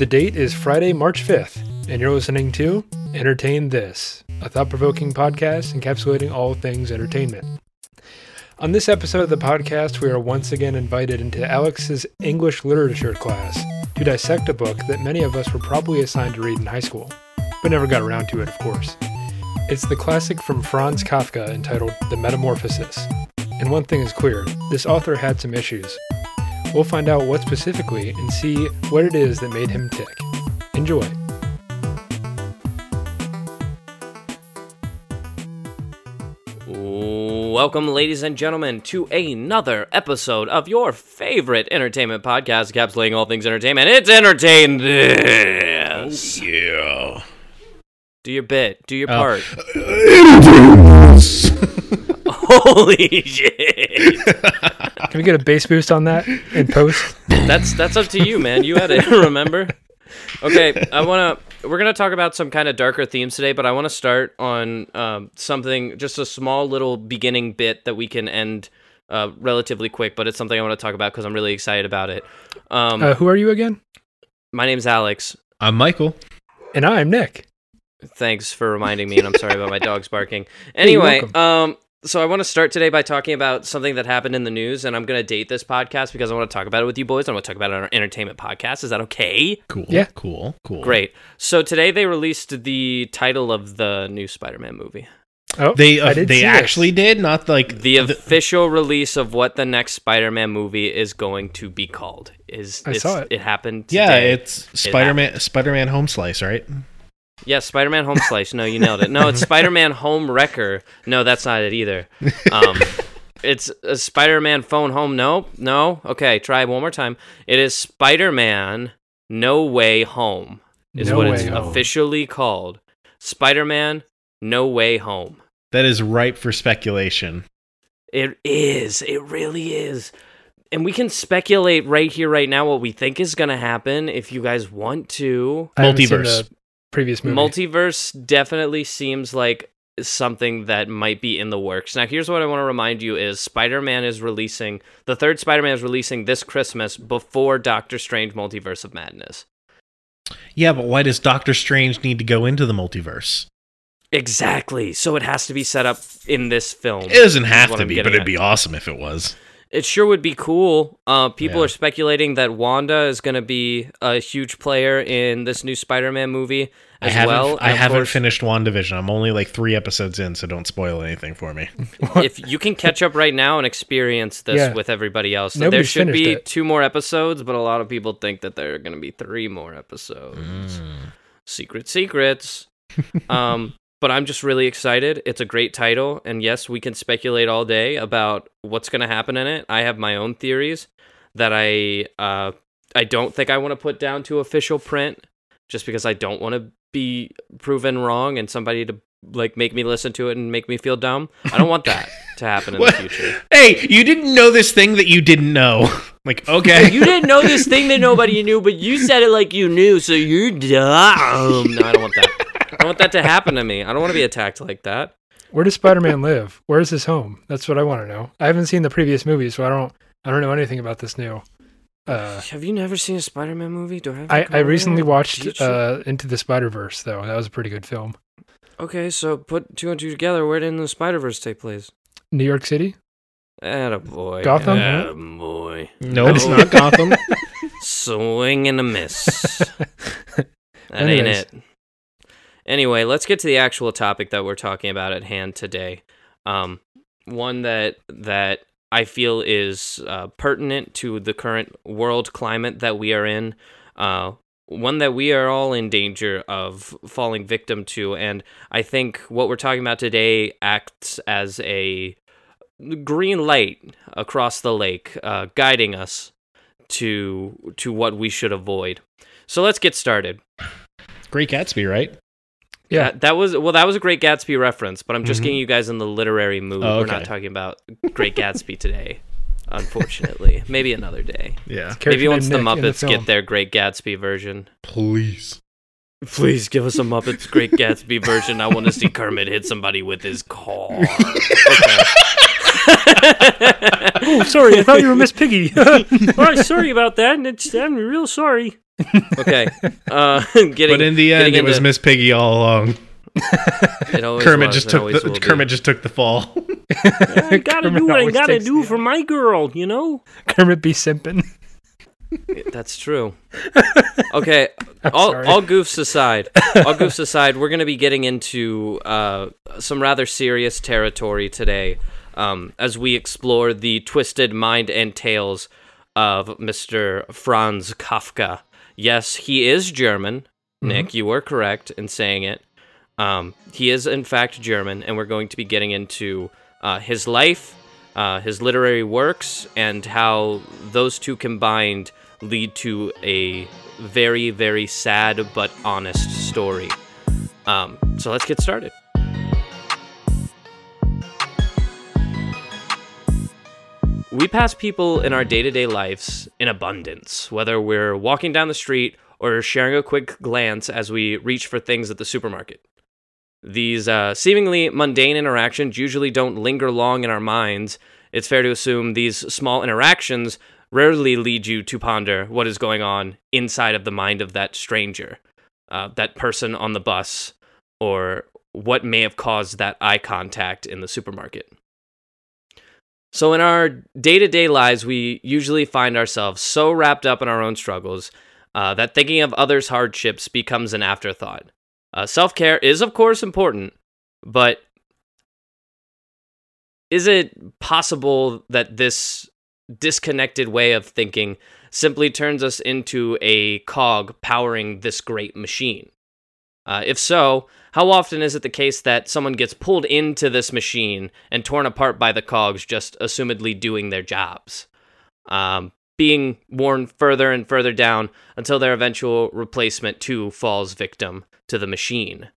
The date is Friday, March 5th, and you're listening to Entertain This, a thought provoking podcast encapsulating all things entertainment. On this episode of the podcast, we are once again invited into Alex's English literature class to dissect a book that many of us were probably assigned to read in high school, but never got around to it, of course. It's the classic from Franz Kafka entitled The Metamorphosis. And one thing is clear this author had some issues. We'll find out what specifically and see what it is that made him tick. Enjoy. Welcome, ladies and gentlemen, to another episode of your favorite entertainment podcast, encapsulating all things entertainment. It's Entertain This. Oh, yeah. Do your bit. Do your Oh. part. Holy shit! Can we get a bass boost on that in post? That's that's up to you, man. You had it. Remember? Okay, I wanna. We're gonna talk about some kind of darker themes today, but I want to start on um, something, just a small little beginning bit that we can end uh, relatively quick. But it's something I want to talk about because I'm really excited about it. Um, Uh, who are you again? my name's Alex. I'm Michael. And I'm Nick. Thanks for reminding me, and I'm sorry about my dogs barking. Anyway, welcome. um, so I want to start today by talking about something that happened in the news, and I'm going to date this podcast because I want to talk about it with you boys. I want to talk about it on our entertainment podcast. Is that okay? Cool. Yeah. Cool. Cool. Great. So today they released the title of the new Spider-Man movie. Oh, They I uh, did they see actually this. did not like The official release of what the next Spider-Man movie is going to be called is I saw it. It happened. Yeah, it's Spider-Man Spider-Man Home Slice, right? Yeah, Spider-Man Home Slice. No, you nailed it. No, it's Spider-Man Home Wrecker. No, that's not it either. Um, it's a Spider-Man Phone Home. No, no. Okay, try one more time. It is Spider-Man No Way Home. Is No what it's Home. officially called. Spider-Man No Way Home. That is ripe for speculation. It is. It really is. And we can speculate right here, right now, what we think is going to happen if you guys want to. I haven't seen Multiverse. The previous movie. Multiverse definitely seems like something that might be in the works. Now, here's what I want to remind you is Spider-Man is releasing the third Spider-Man is releasing this Christmas before Doctor Strange Multiverse of Madness. Yeah, but why does Doctor Strange need to go into the multiverse? Exactly. So it has to be set up in this film. It doesn't have to I'm be, but it'd at. be awesome if it was. It sure would be cool. Uh, people Yeah. are speculating that Wanda is going to be a huge player in this new Spider-Man movie I as haven't well. I haven't course, finished WandaVision. I'm only like 3 episodes in, so don't spoil anything for me. if you can catch up right now and experience this Yeah. with everybody else, there should be it. two more episodes, but a lot of people think that there are going to be three more episodes. Secret secrets. um, but I'm just really excited. It's a great title, and yes, we can speculate all day about what's going to happen in it. I have my own theories that I uh, I don't think I want to put down to official print, just because I don't want to be proven wrong and somebody to like make me listen to it and make me feel dumb. I don't want that to happen in the future. Hey, you didn't know this thing that you didn't know. like, okay. You didn't know this thing that nobody knew, but you said it like you knew, so you're dumb. No, I don't want that. I don't want that to happen to me. I don't want to be attacked like that. Where does Spider-Man live? Where's his home? That's what I want to know. I haven't seen the previous movie, so I don't. I don't know anything about this new. Uh, Have you never seen a Spider-Man movie? Do I? Have I, I recently watched uh, Into the Spider Verse, though. That was a pretty good film. okay, so put two and two together. Where did the Spider Verse take place? New York City. Attaboy. Gotham? Attaboy. no, it's not Gotham. Swing and a miss. That ain't it. Anyway, let's get to the actual topic that we're talking about at hand today. Um, one that that I feel is uh, pertinent to the current world climate that we are in. Uh, one that we are all in danger of falling victim to, and I think what we're talking about today acts as a green light across the lake, uh, guiding us to to what we should avoid. So let's get started. Great Gatsby, right? Yeah. That, that was well. That was a Great Gatsby reference, but I'm just Mhm. getting you guys in the literary mood. Oh, We're not talking about Great Gatsby today, unfortunately. Maybe another day. Yeah. Maybe once the Nick Muppets film. get their Great Gatsby version. Please. Please give us a Muppets Great Gatsby version. I want to see Kermit hit somebody with his car. Okay. Oh, sorry, I thought you were Miss Piggy. oh, sorry about that. It's, I'm real sorry. Okay. Uh, getting, but in the end, getting it was Miss Piggy all along. it always Kermit was just and took always the will be. Kermit just took the fall. I gotta Kermit do what I gotta do the for my girl, you know. Kermit be simping. That's true. Okay, all, all goofs aside, all goofs aside, we're going to be getting into uh, some rather serious territory today um, as we explore the twisted mind and tales of Mr. Franz Kafka. Yes, he is German. Nick, you were correct in saying it. Um, he is, in fact, German, and we're going to be getting into uh, his life, uh, his literary works, and how those two combined lead to a very, very sad but honest story. Um, so let's get started. We pass people in our day to day lives in abundance, whether we're walking down the street or sharing a quick glance as we reach for things at the supermarket. These uh, seemingly mundane interactions usually don't linger long in our minds. It's fair to assume these small interactions rarely lead you to ponder what is going on inside of the mind of that stranger, uh, that person on the bus, or what may have caused that eye contact in the supermarket. So, in our day to day lives, we usually find ourselves so wrapped up in our own struggles uh, that thinking of others' hardships becomes an afterthought. Uh, Self care is, of course, important, but is it possible that this disconnected way of thinking simply turns us into a cog powering this great machine? Uh, if so, how often is it the case that someone gets pulled into this machine and torn apart by the cogs, just assumedly doing their jobs? Um, being worn further and further down until their eventual replacement too falls victim to the machine.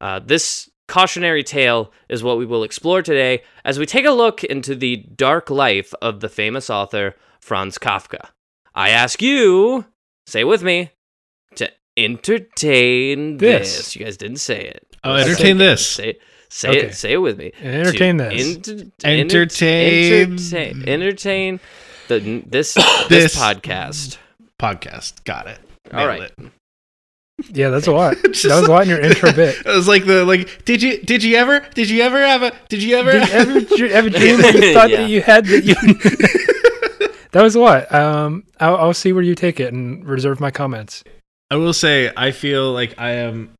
Uh, this cautionary tale is what we will explore today as we take a look into the dark life of the famous author Franz Kafka. I ask you, say with me, to entertain This. this. You guys didn't say it. Oh, Let's entertain say this. Say, say Okay. it. Say it with me. Entertain To this. enter- Entertain- entertain. Entertain the this this, This- podcast. Podcast. Got it. All Nailed right. it. Yeah, that's a lot. That was a lot in your intro bit. It was like the like. Did you did you ever did you ever have a did you ever Did you ever, dr- ever dream that you thought Yeah. that you had that you? that was a lot. Um, I'll, I'll see where you take it and reserve my comments. I will say I feel like I am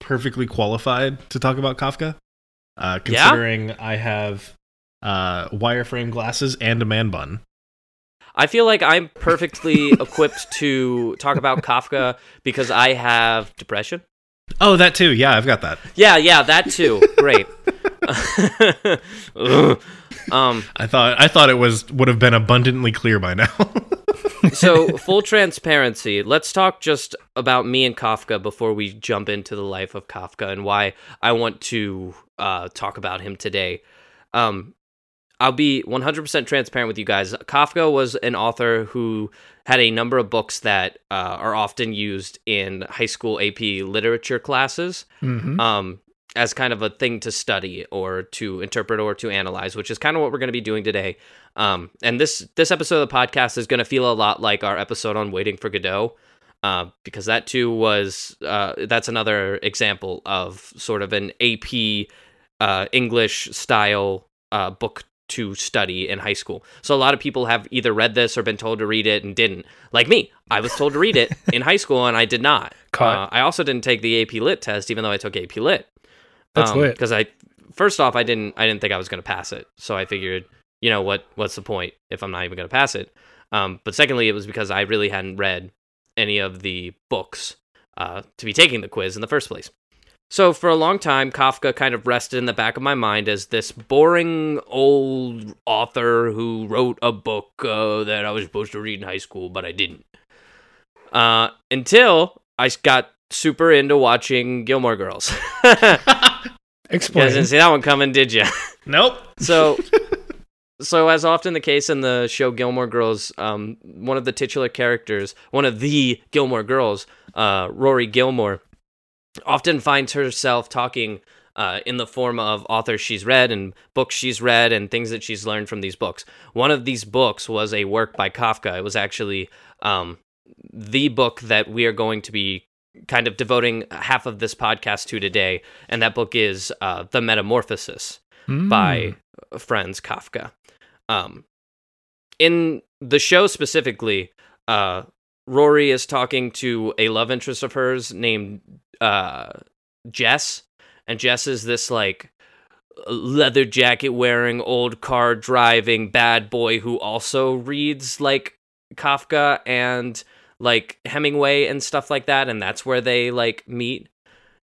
perfectly qualified to talk about Kafka, uh, Yeah? considering I have uh, wireframe glasses and a man bun. I feel like I'm perfectly equipped to talk about Kafka because I have depression. Oh, that too. Yeah, I've got that. Yeah, yeah, that too. Great. Um, I thought I thought it was would have been abundantly clear by now. so full transparency let's talk just about me and kafka before we jump into the life of kafka and why i want to uh, talk about him today. Um, i'll be 100% transparent with you guys. Kafka was an author who had a number of books that uh, are often used in high school ap literature classes. Hmm um, as kind of a thing to study or to interpret or to analyze, which is kind of what we're going to be doing today. Um, and this this episode of the podcast is going to feel a lot like our episode on Waiting for Godot, uh, because that too was uh, that's another example of sort of an AP uh, English style uh, book to study in high school. So a lot of people have either read this or been told to read it and didn't. Like me, I was told to read it in high school and I did not. Uh, I also didn't take the AP Lit test, even though I took AP Lit That's lit. because I first off I didn't I didn't think I was going to pass it, so I figured you know what what's the point if I'm not even going to pass it. Um, but secondly, it was because I really hadn't read any of the books uh, to be taking the quiz in the first place. So for a long time, Kafka kind of rested in the back of my mind as this boring old author who wrote a book uh, that I was supposed to read in high school, but I didn't. Uh, until I got super into watching Gilmore Girls. you guys Explain. didn't see that one coming, did you? nope. So, so as often the case in the show Gilmore Girls, um, one of the titular characters, one of the Gilmore Girls, uh, Rory Gilmore, often finds herself talking uh, in the form of authors she's read and books she's read and things that she's learned from these books. One of these books was a work by Kafka. It was actually um, the book that we are going to be kind of devoting half of this podcast to today, and that book is uh, The Metamorphosis Mm. by Franz Kafka. Um, in the show specifically, uh, Rory is talking to a love interest of hers named uh, Jess, and Jess is this like leather jacket wearing, old car driving bad boy who also reads like Kafka and like Hemingway and stuff like that, and that's where they like meet.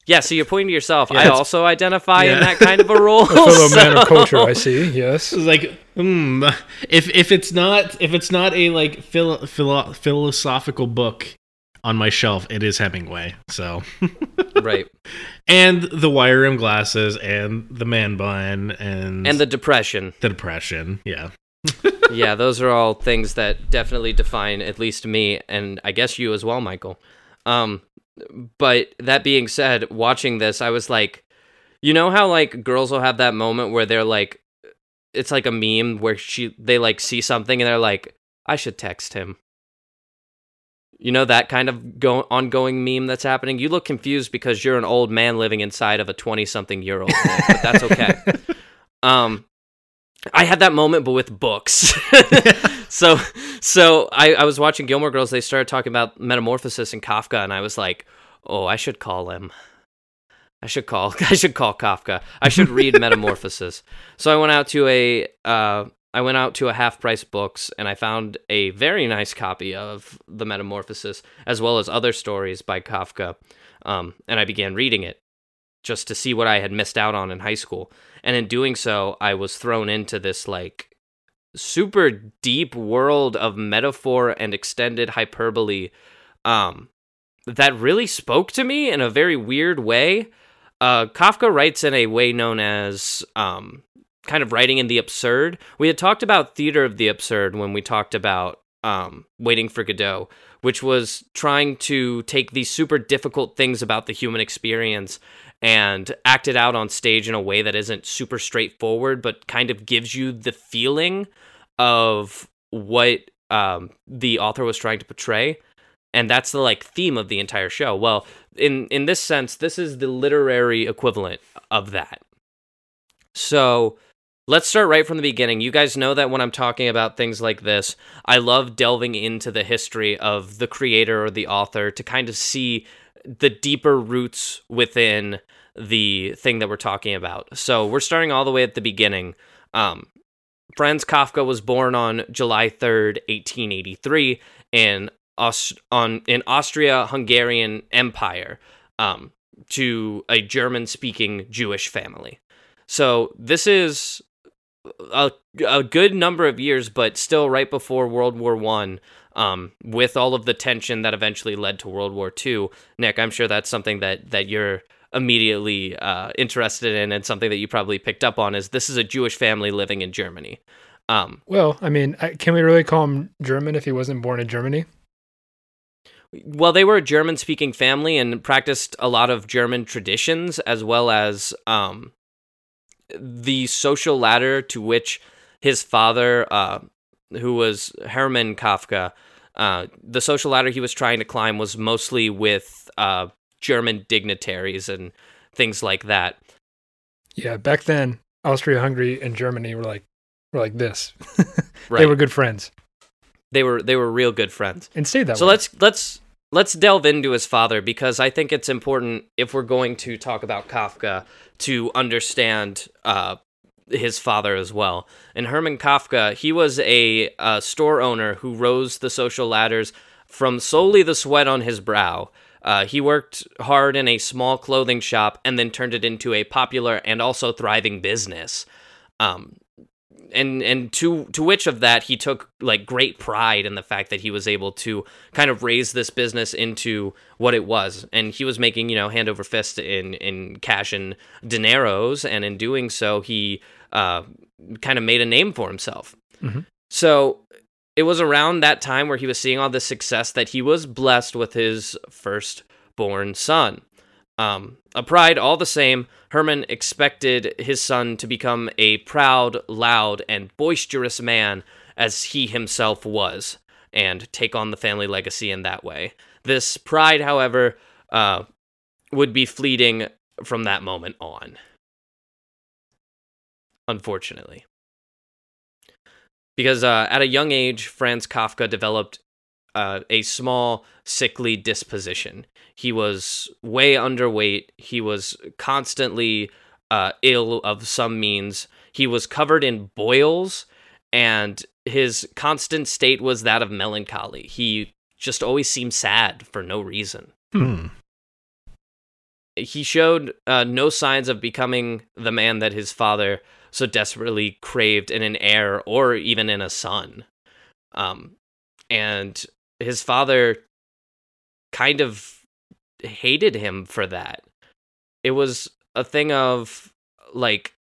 Yeah, so you're pointing to yourself. I also identify in that kind of a role. A fellow man of culture, I see. Yes. It's like, hmm, if if it's not if it's not a like philo- philo- philosophical book on my shelf, it is Hemingway. So, right. and the wire rim glasses, and the man bun, and And the depression. the depression. Yeah, yeah, those are all things that definitely define at least me and I guess you as well, Michael. Um but that being said, watching this, I was like, you know how like girls will have that moment where they're like it's like a meme where she they like see something and they're like, I should text him. You know that kind of go- ongoing meme that's happening. You look confused because you're an old man living inside of a 20-something year old, but that's okay. um I had that moment but with books. so so I, I was watching Gilmore Girls, they started talking about metamorphosis and Kafka, and I was like, Oh, I should call him. I should call I should call Kafka. I should read Metamorphosis. So I went out to a uh I went out to a half price books and I found a very nice copy of The Metamorphosis as well as other stories by Kafka. Um, and I began reading it just to see what I had missed out on in high school. And in doing so, I was thrown into this like super deep world of metaphor and extended hyperbole um, that really spoke to me in a very weird way. Uh, Kafka writes in a way known as um, kind of writing in the absurd. We had talked about theater of the absurd when we talked about um, Waiting for Godot, which was trying to take these super difficult things about the human experience and act it out on stage in a way that isn't super straightforward, but kind of gives you the feeling of what um, the author was trying to portray. And that's the like theme of the entire show. Well, in in this sense, this is the literary equivalent of that. So let's start right from the beginning. You guys know that when I'm talking about things like this, I love delving into the history of the creator or the author to kind of see the deeper roots within the thing that we're talking about. So we're starting all the way at the beginning. Um, Franz Kafka was born on July 3rd, 1883, in Aust- on in Austria-Hungarian Empire, um, to a German-speaking Jewish family. So this is a, a good number of years, but still right before World War One. Um, with all of the tension that eventually led to World War Two, Nick, I'm sure that's something that that you're immediately uh, interested in, and something that you probably picked up on is this is a Jewish family living in Germany. Um, Well, I mean, can we really call him German if he wasn't born in Germany? well, they were a German-speaking family and practiced a lot of German traditions, as well as um, the social ladder to which his father, uh, who was Hermann Kafka, uh, the social ladder he was trying to climb was mostly with uh, German dignitaries and things like that. Yeah, back then, Austria, Hungary, and Germany were like were like this. Right? They were good friends they were they were real good friends. and stayed that so way. let's let's let's delve into his father because I think it's important if we're going to talk about Kafka to understand uh, his father as well. And Hermann Kafka, he was a, store owner who rose the social ladders from solely the sweat on his brow. Uh, he worked hard in a small clothing shop and then turned it into a popular and also thriving business. Um, and and to to which of that he took like great pride in the fact that he was able to kind of raise this business into what it was and he was making you know hand over fist in in cash and dineros and in doing so he uh kind of made a name for himself Mhm. so it was around that time where he was seeing all this success that he was blessed with his firstborn son um, a pride all the same, Hermann expected his son to become a proud, loud, and boisterous man as he himself was. and take on the family legacy in that way. This pride, however, uh, would be fleeting from that moment on. Unfortunately. Because uh, at a young age, Franz Kafka developed uh, a small, sickly disposition. He was way underweight. He was constantly uh, ill of some means. He was covered in boils, and his constant state was that of melancholy. He just always seemed sad for no reason. Hmm. He showed uh, no signs of becoming the man that his father so desperately craved in an heir or even in a son. Um, and his father kind of hated him for that. It was a thing of like,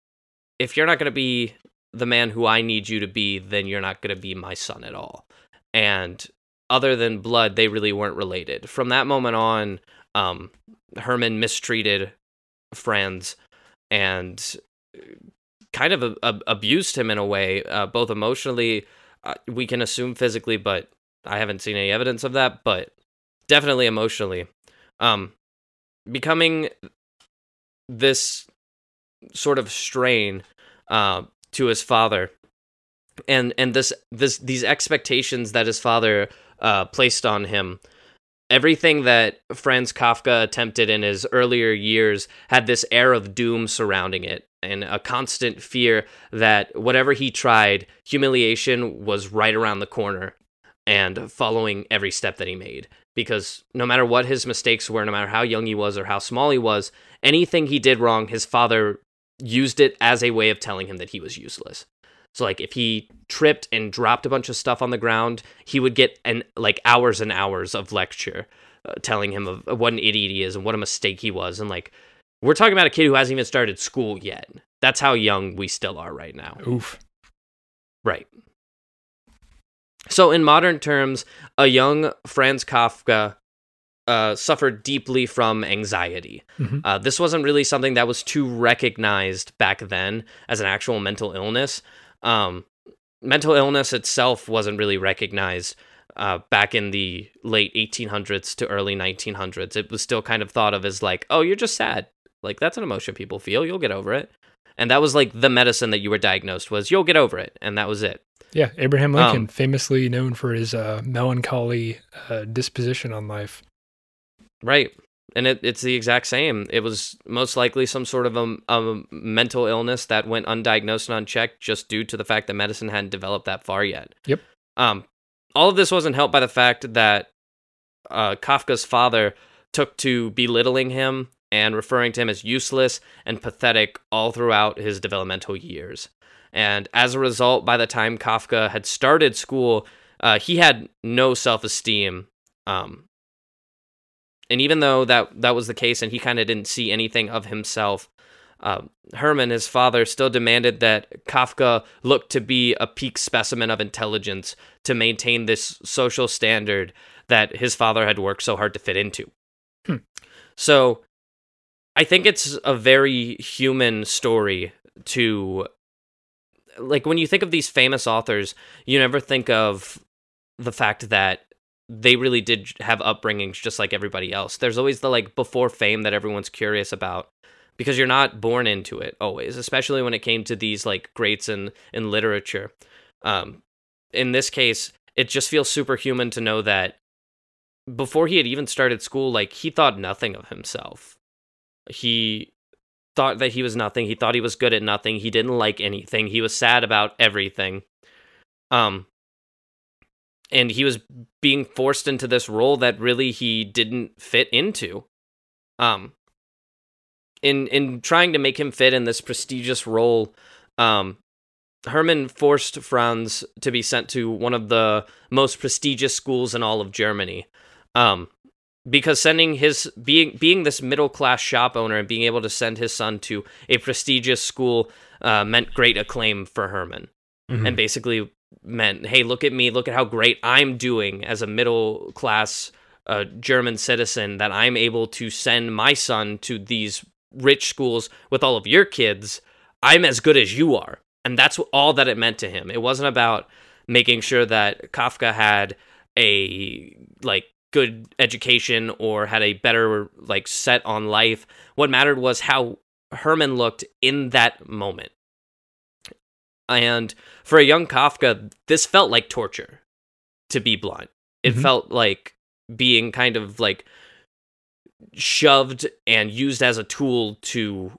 if you're not going to be the man who I need you to be, then you're not going to be my son at all. And other than blood, they really weren't related. From that moment on, um, Hermann mistreated Franz and kind of a, a, abused him in a way, uh, both emotionally, uh, we can assume physically, but I haven't seen any evidence of that, but definitely emotionally. Um, becoming this sort of strain uh, to his father, and and this this these expectations that his father uh, placed on him. Everything that Franz Kafka attempted in his earlier years had this air of doom surrounding it and a constant fear that whatever he tried, humiliation was right around the corner and following every step that he made. Because no matter what his mistakes were, no matter how young he was or how small he was, anything he did wrong, his father used it as a way of telling him that he was useless. So like if he tripped and dropped a bunch of stuff on the ground, he would get an like hours and hours of lecture uh, telling him of, of what an idiot he is and what a mistake he was and like we're talking about a kid who hasn't even started school yet. That's how young we still are right now. Oof. Right. So, in modern terms, a young Franz Kafka uh, suffered deeply from anxiety. Mhm. Uh, this wasn't really something that was too recognized back then as an actual mental illness. Um, mental illness itself wasn't really recognized uh, back in the late 1800s to early 1900s. It was still kind of thought of as like, oh, you're just sad. Like that's an emotion people feel. You'll get over it. And that was like the medicine that you were diagnosed was you'll get over it, and that was it. Yeah, Abraham Lincoln, Um, famously known for his uh, melancholy uh, disposition on life. Right. And it, it's the exact same. It was most likely some sort of a, a mental illness that went undiagnosed and unchecked just due to the fact that medicine hadn't developed that far yet. Yep. Um, all of this wasn't helped by the fact that uh, Kafka's father took to belittling him and referring to him as useless and pathetic all throughout his developmental years. And as a result, by the time Kafka had started school, uh, he had no self esteem. Um, and even though that that was the case, and he kind of didn't see anything of himself, uh, Hermann, his father, still demanded that Kafka look to be a peak specimen of intelligence to maintain this social standard that his father had worked so hard to fit into. Hmm. So, I think it's a very human story to like when you think of these famous authors, you never think of the fact that they really did have upbringings just like everybody else. There's always the like before fame that everyone's curious about because you're not born into it always, especially when it came to these like greats in in literature. Um, in this case, it just feels superhuman to know that before he had even started school, like he thought nothing of himself. He thought that he was nothing. He thought he was good at nothing. He didn't like anything. He was sad about everything. Um and he was being forced into this role that really he didn't fit into. Um in in trying to make him fit in this prestigious role, um Hermann forced Franz to be sent to one of the most prestigious schools in all of Germany. Um because sending his being being this middle class shop owner and being able to send his son to a prestigious school uh, meant great acclaim for Hermann, Mhm. and basically meant, hey, look at me, look at how great I'm doing as a middle class uh, German citizen that I'm able to send my son to these rich schools with all of your kids. I'm as good as you are, and that's all that it meant to him. It wasn't about making sure that Kafka had a like good education or had a better like set on life. What mattered was how Hermann looked in that moment. And for a young Kafka, this felt like torture, to be blunt. It Mhm. felt like being kind of like shoved and used as a tool to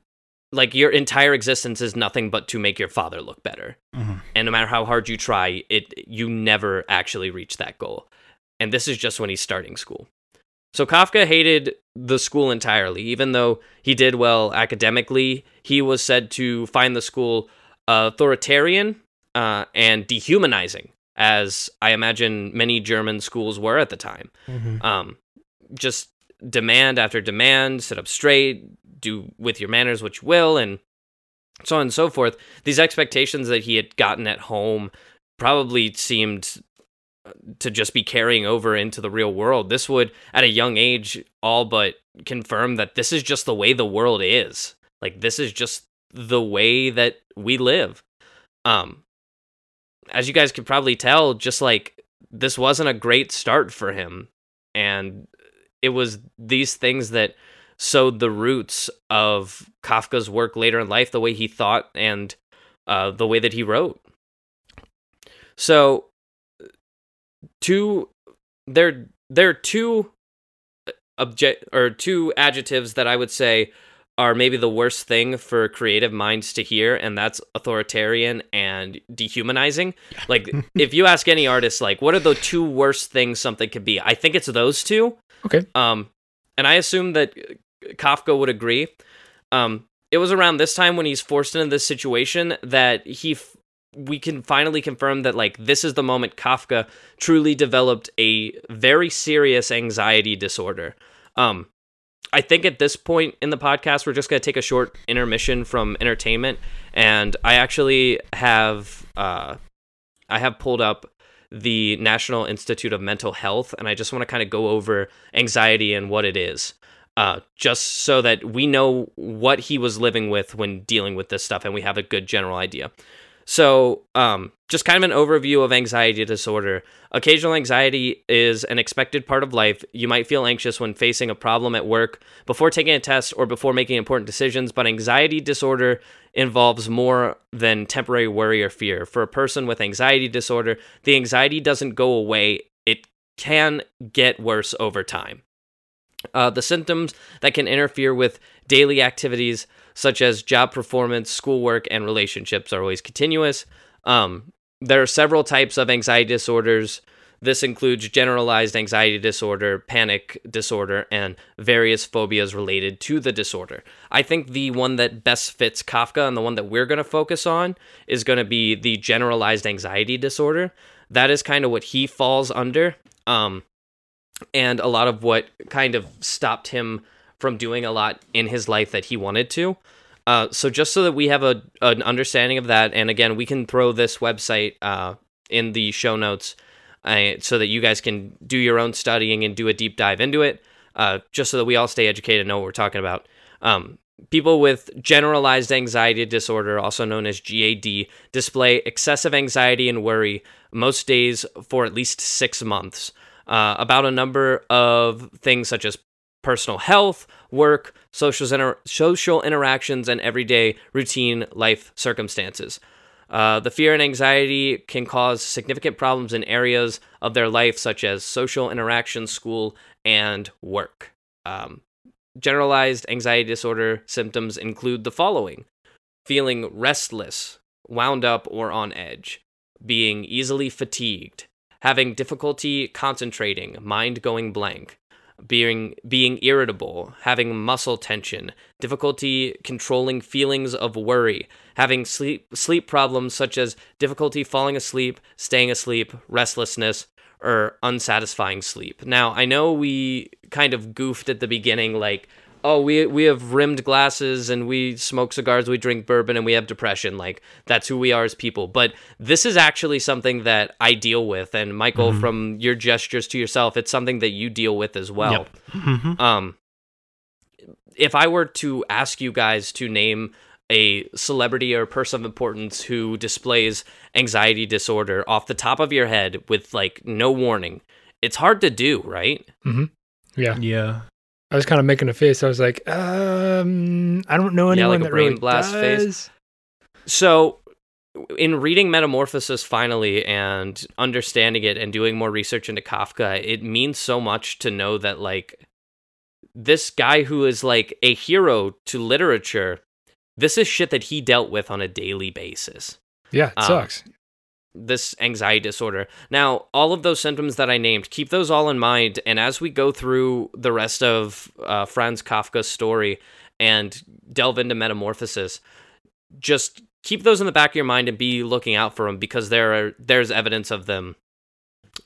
like your entire existence is nothing but to make your father look better Mm-hmm. and no matter how hard you try it you never actually reach that goal and this is just when he's starting school so kafka hated the school entirely even though he did well academically he was said to find the school authoritarian uh, and dehumanizing as i imagine many german schools were at the time Mhm. um, just demand after demand, sit up straight, do with your manners what you will, and so on and so forth. These expectations that he had gotten at home probably seemed to just be carrying over into the real world. This would, at a young age, all but confirm that this is just the way the world is. Like this is just the way that we live. Um, as you guys could probably tell, just like this wasn't a great start for him, and it was these things that sowed the roots of Kafka's work later in life, the way he thought and uh, the way that he wrote. So, two there there are two object or two adjectives that I would say are maybe the worst thing for creative minds to hear, and that's authoritarian and dehumanizing. Like, if you ask any artist, like, what are the two worst things something could be? I think it's those two. Okay. Um, and I assume that Kafka would agree. Um, it was around this time when he's forced into this situation that he, f- we can finally confirm that like this is the moment Kafka truly developed a very serious anxiety disorder. Um, I think at this point in the podcast, we're just going to take a short intermission from entertainment, and I actually have uh, I have pulled up the National Institute of Mental Health, and I just want to kind of go over anxiety and what it is, uh, just so that we know what he was living with when dealing with this stuff, and we have a good general idea. So, um, just kind of an overview of anxiety disorder. Occasional anxiety is an expected part of life. You might feel anxious when facing a problem at work, before taking a test, or before making important decisions, but anxiety disorder involves more than temporary worry or fear. For a person with anxiety disorder, the anxiety doesn't go away, it can get worse over time. Uh, the symptoms that can interfere with daily activities, such as job performance, schoolwork, and relationships, are always continuous. Um, there are several types of anxiety disorders. This includes generalized anxiety disorder, panic disorder, and various phobias related to the disorder. I think the one that best fits Kafka and the one that we're going to focus on is going to be the generalized anxiety disorder. That is kind of what he falls under. Um, and a lot of what kind of stopped him from doing a lot in his life that he wanted to. Uh, so just so that we have a an understanding of that, and again, we can throw this website uh, in the show notes uh, so that you guys can do your own studying and do a deep dive into it, uh, just so that we all stay educated and know what we're talking about. Um, people with generalized anxiety disorder, also known as GAD, display excessive anxiety and worry most days for at least six months uh, about a number of things such as personal health, work, social, inter- social interactions, and everyday routine life circumstances. Uh, the fear and anxiety can cause significant problems in areas of their life, such as social interaction, school, and work. Um, generalized anxiety disorder symptoms include the following feeling restless, wound up, or on edge, being easily fatigued, having difficulty concentrating, mind going blank, being being irritable, having muscle tension, difficulty controlling feelings of worry, having sleep sleep problems such as difficulty falling asleep, staying asleep, restlessness, or unsatisfying sleep. Now, I know we kind of goofed at the beginning like oh we we have rimmed glasses and we smoke cigars we drink bourbon and we have depression like that's who we are as people but this is actually something that i deal with and michael from your gestures to yourself it's something that you deal with as well Yep. Mhm. um if i were to ask you guys to name a celebrity or person of importance who displays anxiety disorder off the top of your head with like no warning it's hard to do, right? Yeah. Yeah. I was kind of making a face. I was like, um, I don't know Yeah, anyone like a that brain really blast face. does. So, in reading Metamorphosis finally and understanding it and doing more research into Kafka, it means so much to know that, like, this guy who is like a hero to literature, this is shit that he dealt with on a daily basis. Yeah, it Um, sucks. This anxiety disorder. Now, all of those symptoms that I named, keep those all in mind. And as we go through the rest of uh, Franz Kafka's story and delve into Metamorphosis, just keep those in the back of your mind and be looking out for them because there are there's evidence of them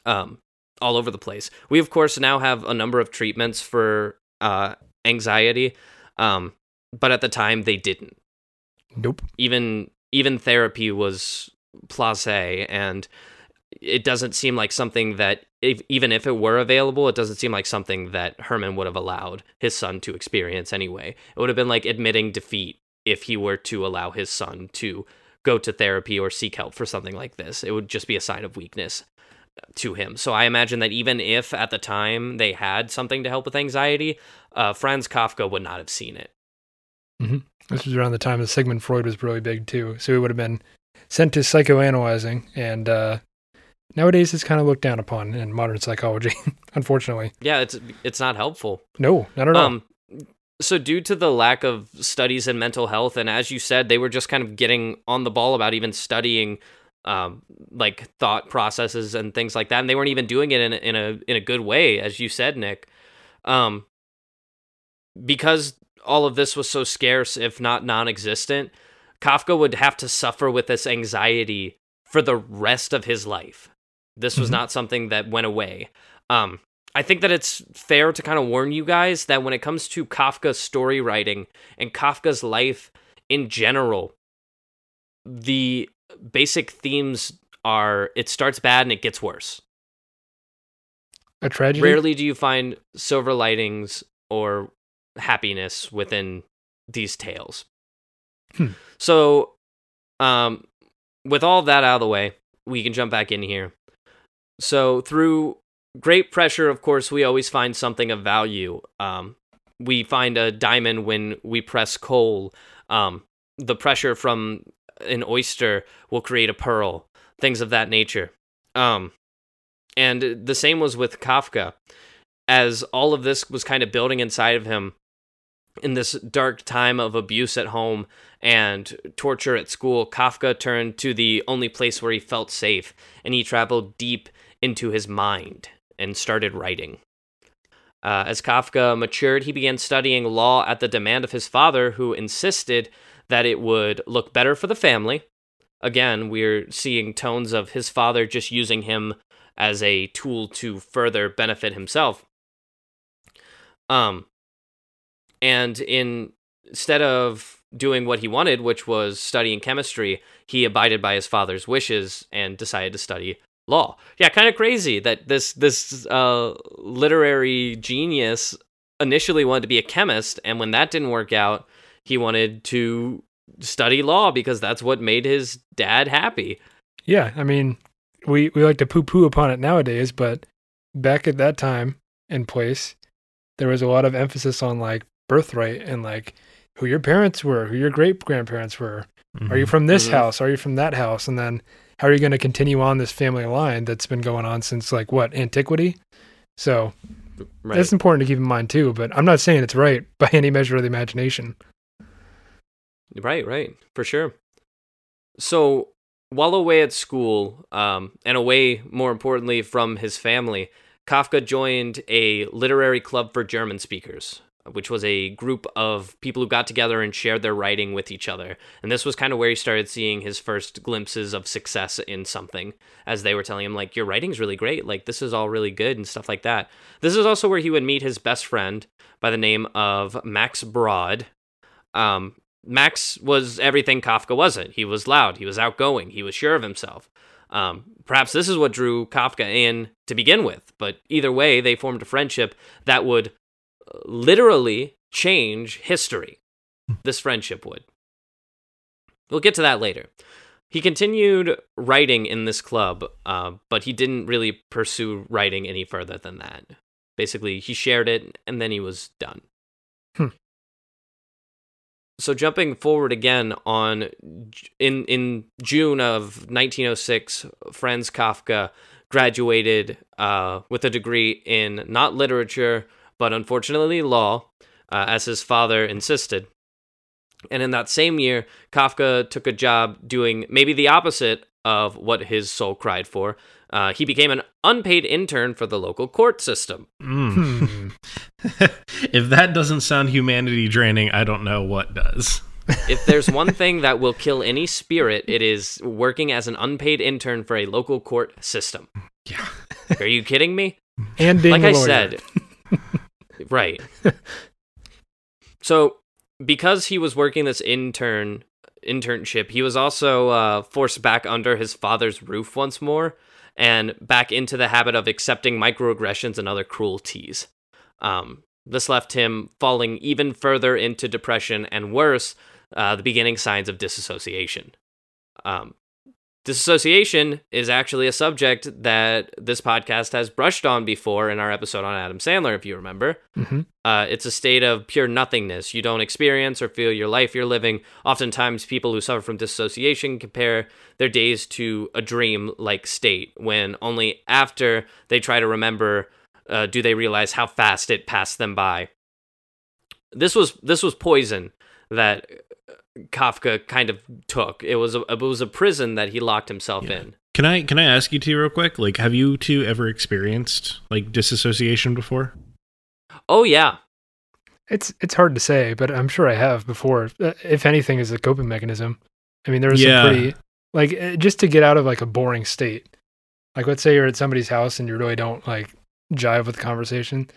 um, all over the place. We of course now have a number of treatments for uh, anxiety, um, but at the time they didn't. Nope. Even even therapy was placé, and it doesn't seem like something that if, even if it were available, it doesn't seem like something that Hermann would have allowed his son to experience anyway. It would have been like admitting defeat if he were to allow his son to go to therapy or seek help for something like this. It would just be a sign of weakness to him. So I imagine that even if at the time they had something to help with anxiety, uh, Franz Kafka would not have seen it. This was around the time that Sigmund Freud was really big too. So he would have been sent to psychoanalyzing, and uh, nowadays it's kind of looked down upon in modern psychology, unfortunately. Yeah, it's it's not helpful. No, not at all. Um, so due to the lack of studies in mental health, and as you said, they were just kind of getting on the ball about even studying, um, like thought processes and things like that, and they weren't even doing it in a, in a in a good way, as you said, Nick. Um, because all of this was so scarce, if not non-existent, Kafka would have to suffer with this anxiety for the rest of his life. This was Mhm. not something that went away. Um, I think that it's fair to kind of warn you guys that when it comes to Kafka's story writing and Kafka's life in general, the basic themes are it starts bad and it gets worse. a tragedy. Rarely do you find silver lightings or happiness within these tales. Hmm. So, um, with all that out of the way, we can jump back in here. So, through great pressure, of course, we always find something of value. Um, we find a diamond when we press coal. Um, the pressure from an oyster will create a pearl. Things of that nature. Um, and the same was with Kafka. As all of this was kind of building inside of him in this dark time of abuse at home and torture at school, Kafka turned to the only place where he felt safe, and he traveled deep into his mind and started writing. Uh, as Kafka matured, he began studying law at the demand of his father, who insisted that it would look better for the family. Again, we're seeing tones of his father just using him as a tool to further benefit himself. Um, and in instead of doing what he wanted, which was studying chemistry, he abided by his father's wishes and decided to study law. Yeah, kind of crazy that this this uh, literary genius initially wanted to be a chemist, and when that didn't work out, he wanted to study law because that's what made his dad happy. Yeah, I mean, we we like to poo poo upon it nowadays, but back at that time and place, there was a lot of emphasis on like birthright and like who your parents were, who your great grandparents were. Are you from this Mhm. house? Are you from that house? And then how are you going to continue on this family line that's been going on since like what antiquity? So Right. that's important to keep in mind too. But I'm not saying it's right by any measure of the imagination. Right, right, for sure. So while away at school, um, and away more importantly from his family, Kafka joined a literary club for German speakers, which was a group of people who got together and shared their writing with each other. And this was kind of where he started seeing his first glimpses of success in something, as they were telling him, like, your writing's really great, like, this is all really good, and stuff like that. This is also where he would meet his best friend by the name of Max Brod. Um, Max was everything Kafka wasn't. He was loud, he was outgoing, he was sure of himself. Um, perhaps this is what drew Kafka in to begin with, but either way, they formed a friendship that would literally change history. This friendship would. We'll get to that later. he continued writing in this club, uh, but he didn't really pursue writing any further than that. Basically, he shared it and then he was done. Hmm. So jumping forward again on in in June of 1906, Franz Kafka graduated uh, with a degree in not literature but unfortunately law, uh, as his father insisted. And in that same year, Kafka took a job doing maybe the opposite of what his soul cried for. Uh, he became an unpaid intern for the local court system. Mm. If that doesn't sound humanity draining, I don't know what does. if there's one thing that will kill any spirit, it is working as an unpaid intern for a local court system. Yeah. Are you kidding me? and being like a I lawyer. said, right. So, because he was working this intern internship, he was also uh, forced back under his father's roof once more, and back into the habit of accepting microaggressions and other cruelties. Um, this left him falling even further into depression, and worse, uh, the beginning signs of disassociation. Um, Disassociation is actually a subject that this podcast has brushed on before in our episode on Adam Sandler, if you remember. Mhm. Uh, it's a state of pure nothingness. You don't experience or feel your life you're living. Oftentimes, people who suffer from dissociation compare their days to a dream like state, when only after they try to remember uh, do they realize how fast it passed them by. This was this was poison that Kafka kind of took. It was a it was a prison that he locked himself Yeah. in. Can I can I ask you two real quick? Like, have you two ever experienced like disassociation before? Oh yeah, It's it's hard to say, but I'm sure I have before. Uh, If anything, as a coping mechanism. I mean, there was Yeah. some pretty like uh, just to get out of like a boring state. Like, let's say you're at somebody's house and you really don't like jive with the conversation.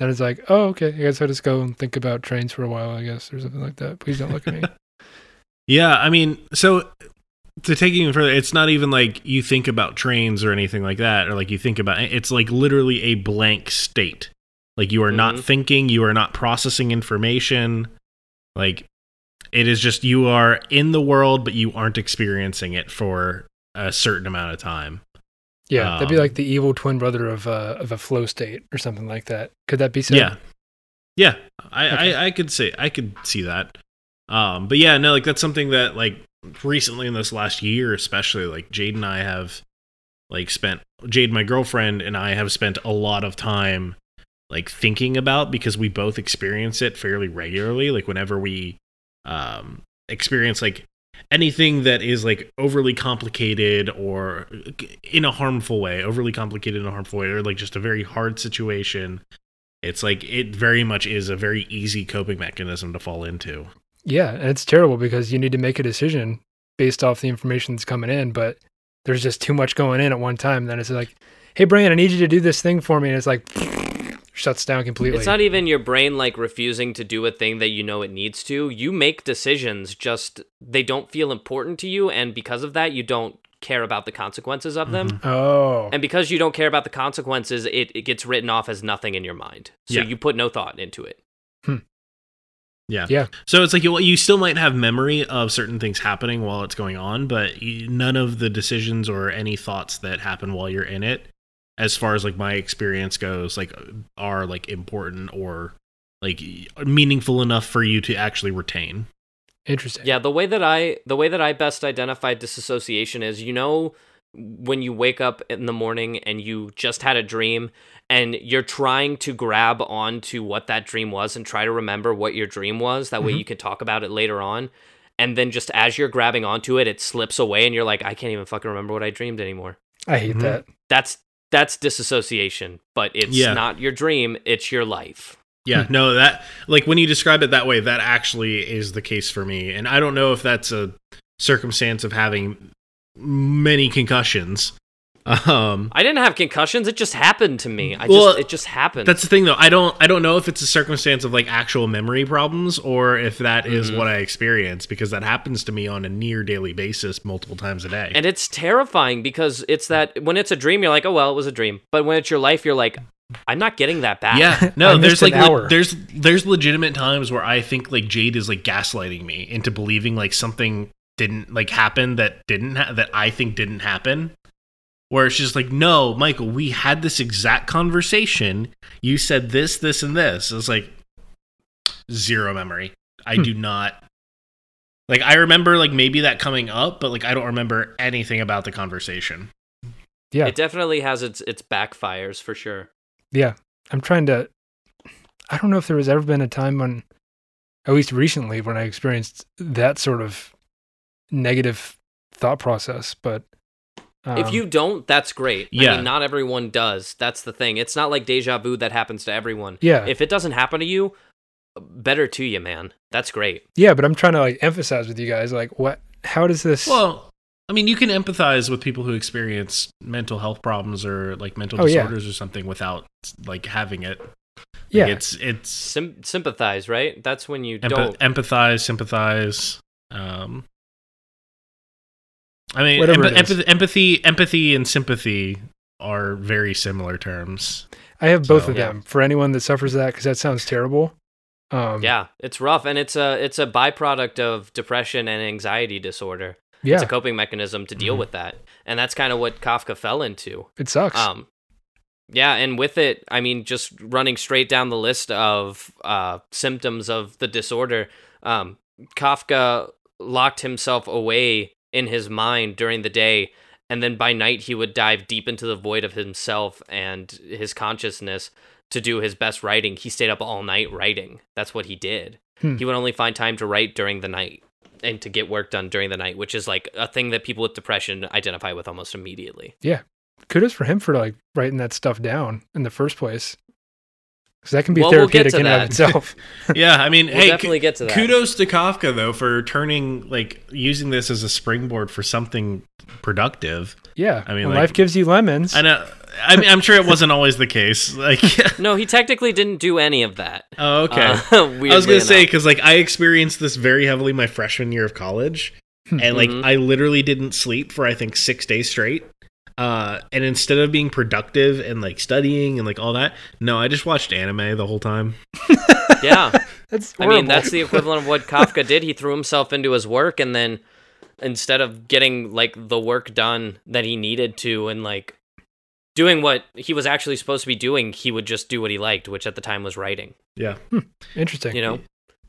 Then it's like, oh, okay, I guess I'll just go and think about trains for a while, I guess, or something like that. Please don't look at me. Yeah, I mean, so to take it even further, it's not even like you think about trains or anything like that, or like you think about it's like literally a blank state. Like you are not Mhm. thinking, you are not processing information. Like it is just you are in the world, but you aren't experiencing it for a certain amount of time. Yeah, that'd be Um, like the evil twin brother of uh, of a flow state or something like that. Could that be said? Yeah. Yeah. I, Okay. I, I could say I could see that. Um but yeah, no, like that's something that like recently in this last year especially, like Jade and I have like spent Jade, my girlfriend, and I have spent a lot of time like thinking about because we both experience it fairly regularly. Like whenever we um experience like anything that is like overly complicated or in a harmful way, overly complicated in a harmful way, or like just a very hard situation, it's like it very much is a very easy coping mechanism to fall into. Yeah, and it's terrible because you need to make a decision based off the information that's coming in, but there's just too much going in at one time. Then it's like, hey, Brian, I need you to do this thing for me. And it's like, shuts down completely. it's not even your brain like refusing to do a thing that you know it needs to. You make decisions, just they don't feel important to you, and because of that, you don't care about the consequences of them. oh, And because you don't care about the consequences, it, it gets written off as nothing in your mind. So Yeah. you put no thought into it. Hmm. Yeah. Yeah. So it's like you, you still might have memory of certain things happening while it's going on, but you, none of the decisions or any thoughts that happen while you're in it, as far as like my experience goes, like are like important or like meaningful enough for you to actually retain. interesting. Yeah, the way that I the way that I best identify disassociation is you know when you wake up in the morning and you just had a dream and you're trying to grab onto what that dream was and try to remember what your dream was that way Mhm. you can talk about it later on and then just as you're grabbing onto it it slips away and you're like I can't even fucking remember what I dreamed anymore. I hate Mhm. that. That's that's disassociation, but it's Yeah. not your dream, it's your life. Yeah, hmm. no, that like when you describe it that way, that actually is the case for me. And I don't know if that's a circumstance of having many concussions. Um I didn't have concussions, it just happened to me. I Well, just it just happened. That's the thing, though. I don't. I don't know if it's a circumstance of like actual memory problems or if that is Mhm. what I experience because that happens to me on a near daily basis, multiple times a day. And it's terrifying because it's that when it's a dream, you're like, oh well, it was a dream. But when it's your life, you're like, I'm not getting that back. yeah, no. There's like le- there's there's legitimate times where I think like Jade is like gaslighting me into believing like something didn't like happen that didn't ha- that I think didn't happen. Where it's just like, no, Michael, we had this exact conversation. You said this, this, and this. It's like zero memory. I Hmm. do not like. I remember like maybe that coming up, but like I don't remember anything about the conversation. Yeah. It definitely has its its backfires for sure. Yeah. I'm trying to I don't know if there has ever been a time when at least recently when I experienced that sort of negative thought process, but um, if you don't, that's great. I Yeah. mean, not everyone does. That's the thing. It's not like deja vu that happens to everyone. Yeah. If it doesn't happen to you, better to you, man. That's great. yeah, but I'm trying to like emphasize with you guys like what how does this Well, I mean, you can empathize with people who experience mental health problems or like mental Oh, yeah. disorders or something without like having it. Like, yeah. it's it's Sym- sympathize, right? That's when you Empa- don't. empathize, sympathize. Um, I mean, Whatever empa- it is. empathy, empathy, empathy, and sympathy are very similar terms. I have both So- of Yeah. them for anyone that suffers that because that sounds terrible. Um, Yeah, it's rough, and it's a it's a byproduct of depression and anxiety disorder. yeah, It's a coping mechanism to deal Mhm. with that, and that's kind of what Kafka fell into. it sucks. Um, yeah, and with it, I mean, just running straight down the list of uh, symptoms of the disorder, um, Kafka locked himself away in his mind during the day, and then by night he would dive deep into the void of himself and his consciousness to do his best writing. He stayed up all night writing. That's what he did. Hmm. He would only find time to write during the night and to get work done during the night, which is like a thing that people with depression identify with almost immediately. Yeah. Kudos for him for like writing that stuff down in the first place. Because that can be Well, we'll get therapeutic in and of itself. yeah, I mean, We'll hey, definitely get to that. kudos to Kafka though for turning like using this as a springboard for something productive. yeah. I mean, like- life gives you lemons. I know. I mean, I'm sure it wasn't always the case. Like, No, he technically didn't do any of that. oh, okay. Uh, I was gonna say because like I experienced this very heavily my freshman year of college, Hmm. and like Mhm. I literally didn't sleep for I think six days straight. Uh, and instead of being productive and like studying and like all that, no, I just watched anime the whole time. yeah. that's I mean, that's the equivalent of what Kafka did. He threw himself into his work, and then instead of getting like the work done that he needed to, and like doing what he was actually supposed to be doing, he would just do what he liked, which at the time was writing. Yeah, interesting. You know,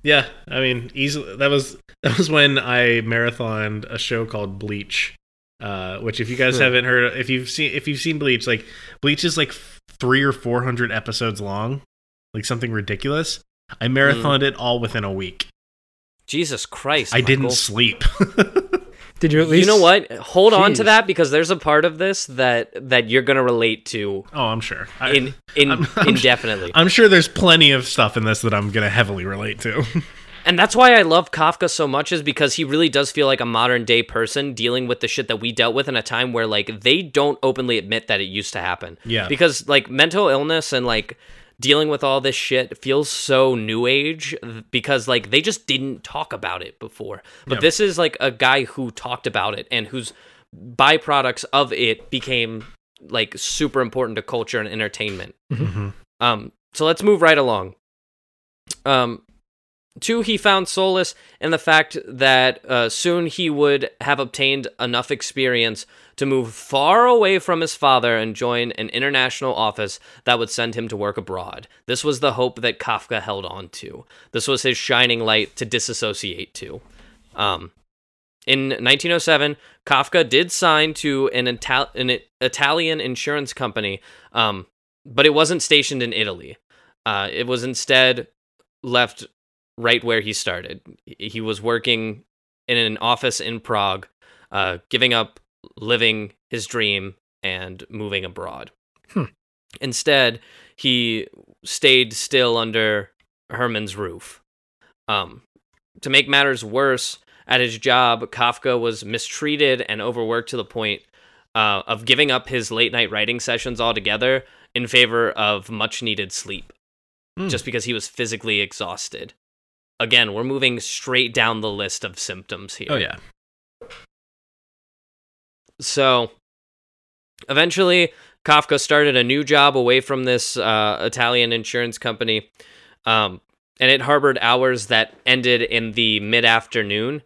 yeah. I mean, easily that was that was when I marathoned a show called Bleach. Uh, which if you guys Hmm. haven't heard, if you've seen if you've seen Bleach, like Bleach is like three or four hundred episodes long, like something ridiculous. I marathoned it all within a week. Jesus Christ! I didn't sleep. Did you at least? You know what? Hold on to that because there's a part of this that that you're gonna relate to oh, I'm sure. I, in in I'm- I'm- indefinitely. I'm sure there's plenty of stuff in this that I'm gonna heavily relate to. And that's why I love Kafka so much is because he really does feel like a modern day person dealing with the shit that we dealt with in a time where like they don't openly admit that it used to happen. Yeah. Because like mental illness and like dealing with all this shit feels so new age because like they just didn't talk about it before. But Yeah. this is like a guy who talked about it and whose byproducts of it became like super important to culture and entertainment. Mhm. Um, so let's move right along. Um, two, he found solace in the fact that uh, soon he would have obtained enough experience to move far away from his father and join an international office that would send him to work abroad. This was the hope that Kafka held on to. This was his shining light to disassociate to. Um, in 1907, Kafka did sign to an, an Italian insurance company, um, but it wasn't stationed in Italy. Uh, it was instead left right where he started. He was working in an office in Prague, uh, giving up living his dream and moving abroad. Hmm. Instead, he stayed still under Hermann's roof. Um, to make matters worse, at his job, Kafka was mistreated and overworked to the point uh, of giving up his late night writing sessions altogether in favor of much needed sleep, Hmm. just because he was physically exhausted. Again, we're moving straight down the list of symptoms here. Oh yeah. So eventually, Kafka started a new job away from this uh, Italian insurance company. Um, and it harbored hours that ended in the mid afternoon.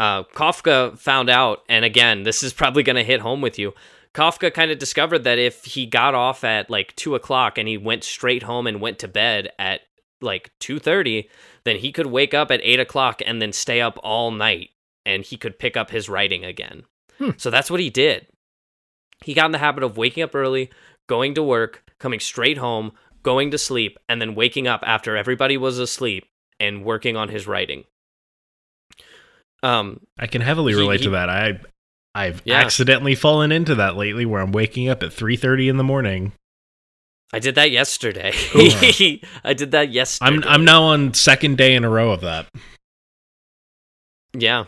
uh, Kafka found out, and again, this is probably going to hit home with you. Kafka kind of discovered that if he got off at like two o'clock and he went straight home and went to bed at like two thirty, then he could wake up at eight o'clock and then stay up all night, and he could pick up his writing again. Hmm. So that's what he did. He got in the habit of waking up early, going to work, coming straight home, going to sleep, and then waking up after everybody was asleep and working on his writing. Um, I can heavily He- relate he- to that. I I've Yeah. accidentally fallen into that lately where I'm waking up at 3:30 in the morning. I did that yesterday. I did that yesterday. I'm I'm now on second day in a row of that. Yeah.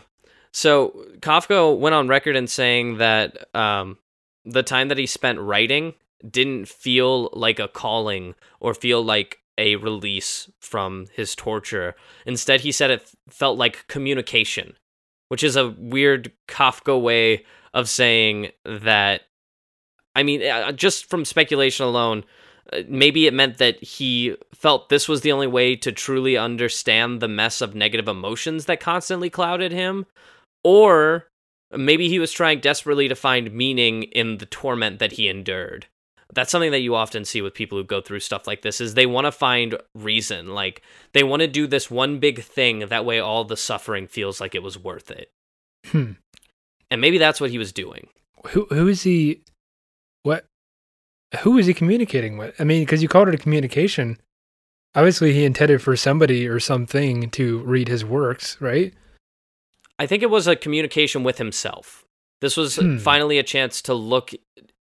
So Kafka went on record in saying that um, the time that he spent writing didn't feel like a calling or feel like a release from his torture. Instead, he said it felt like communication, which is a weird Kafka way of saying that. I mean, uh, just from speculation alone, maybe it meant that he felt this was the only way to truly understand the mess of negative emotions that constantly clouded him or maybe he was trying desperately to find meaning in the torment that he endured that's something that you often see with people who go through stuff like this is they want to find reason like they want to do this one big thing that way all the suffering feels like it was worth it Hmm. and maybe that's what he was doing Who who is he? What? Who is he communicating with? I mean, because you called it a communication. Obviously, he intended for somebody or something to read his works, right? I think it was a communication with himself. This was Hmm. finally a chance to look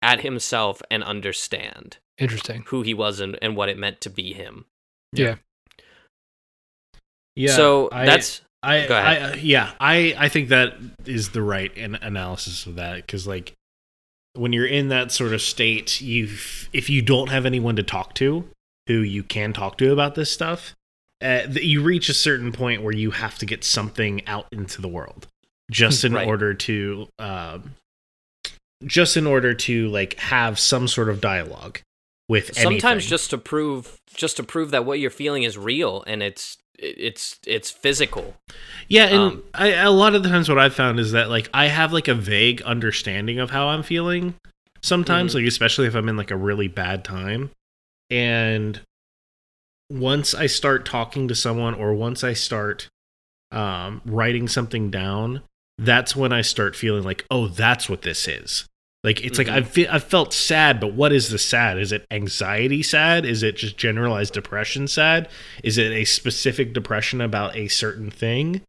at himself and understand Interesting. who he was and, and what it meant to be him. Yeah. Yeah. so I- that's I, Go ahead. I uh, yeah, I I think that is the right an- analysis of that because like when you're in that sort of state, you if you don't have anyone to talk to who you can talk to about this stuff, uh, you reach a certain point where you have to get something out into the world just in Right. order to um, just in order to like have some sort of dialogue with sometimes anything. just to prove just to prove that what you're feeling is real and it's it's it's physical. Yeah, and Um, I, a lot of the times what I've found is that like I have like a vague understanding of how I'm feeling sometimes, Mhm. like especially if I'm in like a really bad time. And once I start talking to someone or once I start um, writing something down, that's when I start feeling like, oh, that's what this is. Like it's Mhm. like I've fe- I've felt sad, but what is the sad? Is it anxiety sad? Is it just generalized depression sad? Is it a specific depression about a certain thing?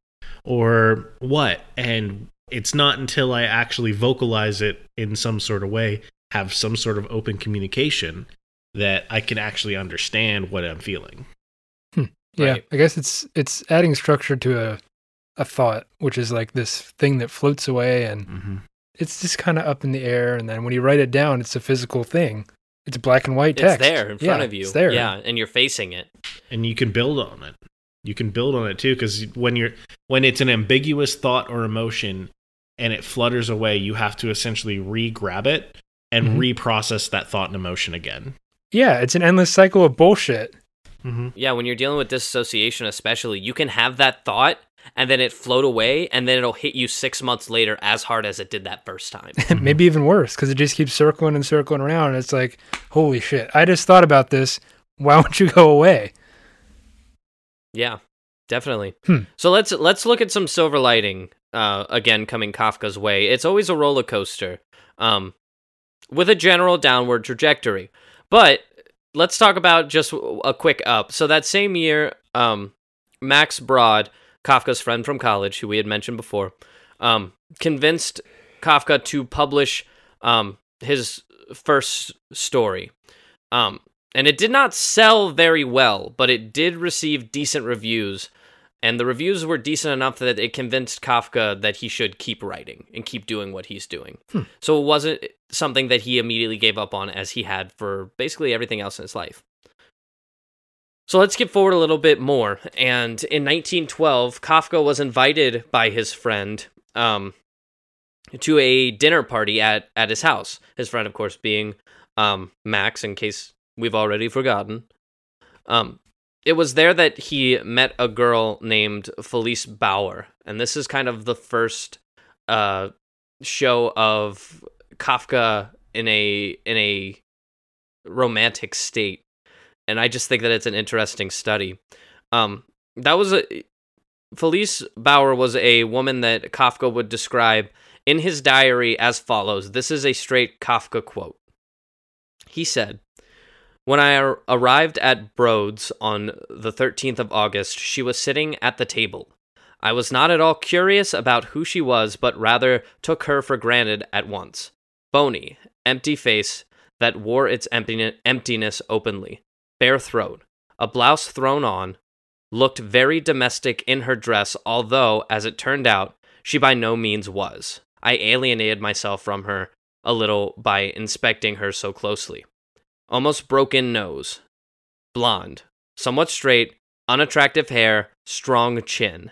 Or what? And it's not until I actually vocalize it in some sort of way, have some sort of open communication, that I can actually understand what I'm feeling. Yeah, Right. I guess it's it's adding structure to a a thought, which is like this thing that floats away and Mm-hmm. It's just kind of up in the air. And then when you write it down, it's a physical thing. It's black and white It's text. there in front Yeah, of you. It's there. Yeah, and you're facing it. and you can build on it you can build on it too because when you're when it's an ambiguous thought or emotion and it flutters away you have to essentially re-grab it and Mhm. reprocess that thought and emotion again Yeah, it's an endless cycle of bullshit. mm-hmm. Yeah, when you're dealing with disassociation especially, you can have that thought and then it float away and then it'll hit you 6 months later as hard as it did that first time. Maybe even worse because it just keeps circling and circling around. And it's like, holy shit! I just thought about this. Why won't you go away? Yeah, definitely. Hmm. So let's let's look at some silver lighting. Uh, again, coming Kafka's way. It's always a roller coaster, um, with a general downward trajectory. But let's talk about just a quick up. So that same year, um, Max Brod, Kafka's friend from college, who we had mentioned before, um, convinced Kafka to publish um, his first story. Um, and it did not sell very well, but it did receive decent reviews. And the reviews were decent enough that it convinced Kafka that he should keep writing and keep doing what he's doing. Hmm. So it wasn't something that he immediately gave up on as he had for basically everything else in his life. So let's skip forward a little bit more. And in 1912, Kafka was invited by his friend um, to a dinner party at, at his house. His friend, of course, being um, Max, in case we've already forgotten. Um, it was there that he met a girl named Felice Bauer, and this is kind of the first uh, show of Kafka in a in a romantic state, and I just think that it's an interesting study. Um, that was a Felice Bauer was a woman that Kafka would describe in his diary as follows. This is a straight Kafka quote. He said, When I ar- arrived at Brod's on the 13th of August, she was sitting at the table. I was not at all curious about who she was, but rather took her for granted at once. Bony, empty face that wore its emptiness openly, bare throat, a blouse thrown on, looked very domestic in her dress, although, as it turned out, she by no means was. I alienated myself from her a little by inspecting her so closely. Almost broken nose, blonde, somewhat straight, unattractive hair, strong chin.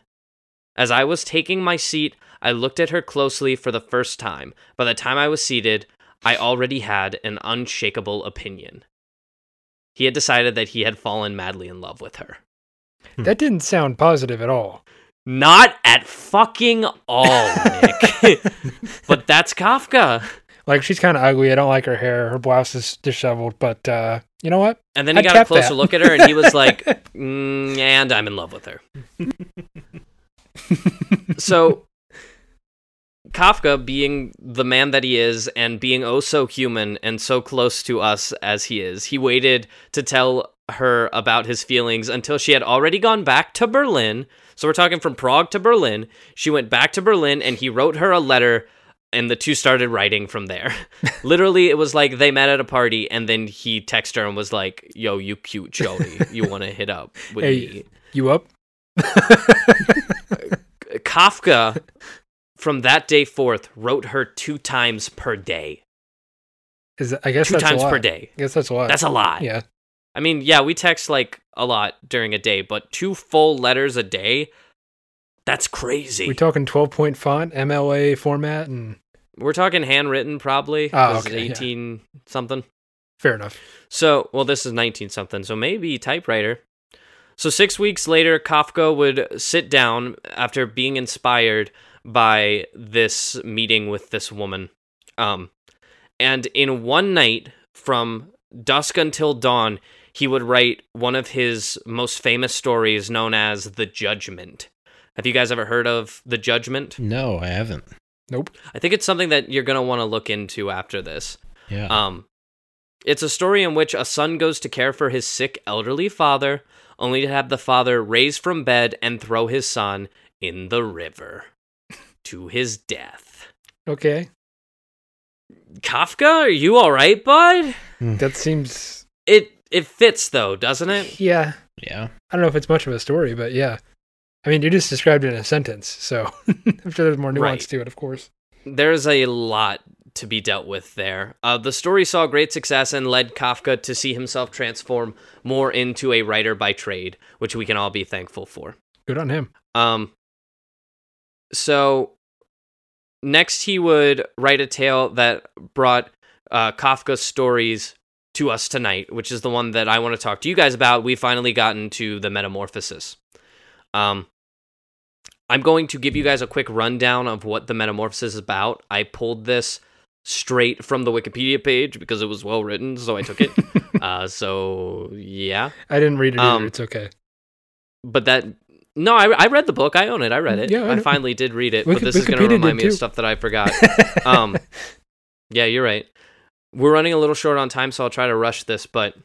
As I was taking my seat, I looked at her closely for the first time. By the time I was seated, I already had an unshakable opinion. He had decided that he had fallen madly in love with her. That didn't sound positive at all. Not at fucking all, Nick. but that's Kafka. Like she's kind of ugly. I don't like her hair. Her blouse is disheveled. But uh, you know what? And then he I'd got a closer that. look at her and he was like, mm, and I'm in love with her. so Kafka, being the man that he is and being oh so human and so close to us as he is, he waited to tell her about his feelings until she had already gone back to Berlin. So we're talking from Prague to Berlin. She went back to Berlin and he wrote her a letter and the two started writing from there. Literally, it was like they met at a party and then he texted her and was like, Yo, you cute Joey. You want to hit up with Hey. me? You up? Kafka, from that day forth, wrote her two times per day. Is I guess Two that's times a lot. per day. I guess that's a lot. That's a lot. yeah. I mean, yeah, we text like a lot during a day, but two full letters a day, that's crazy. We're talking twelve point font, MLA format, and We're talking handwritten, probably. Oh, okay, yeah. 18 something. fair enough. So, well, this is 19 something, so maybe typewriter. So, six weeks later, Kafka would sit down after being inspired by this meeting with this woman. Um, and in one night, from dusk until dawn, he would write one of his most famous stories known as The Judgment. Have you guys ever heard of The Judgment? No, I haven't. Nope. I think it's something that you're going to want to look into after this. Yeah. Um, it's a story in which a son goes to care for his sick elderly father, only to have the father raise from bed and throw his son in the river to his death. Okay. Kafka, are you all right, bud? That seems. It it fits though, doesn't it? Yeah. yeah. I don't know if it's much of a story, but yeah. I mean, you just described it in a sentence, so I'm sure there's more nuance Right. to it, of course. There's a lot to be dealt with there. Uh, the story saw great success and led Kafka to see himself transform more into a writer by trade, which we can all be thankful for. Good on him. Um, so next he would write a tale that brought uh, Kafka's stories to us tonight, which is the one that I want to talk to you guys about. We've finally gotten to the Metamorphosis. Um, I'm going to give you guys a quick rundown of what the Metamorphosis is about. I pulled this straight from the Wikipedia page because it was well written, so I took it. uh, so yeah, I didn't read it either. Um, it's okay. but that no, I, I read the book. I own it. I read it. Yeah, I I, finally did read it. Wiki- but this is going to remind me of stuff that I forgot. um, yeah, you're right. We're running a little short on time, so I'll try to rush this. But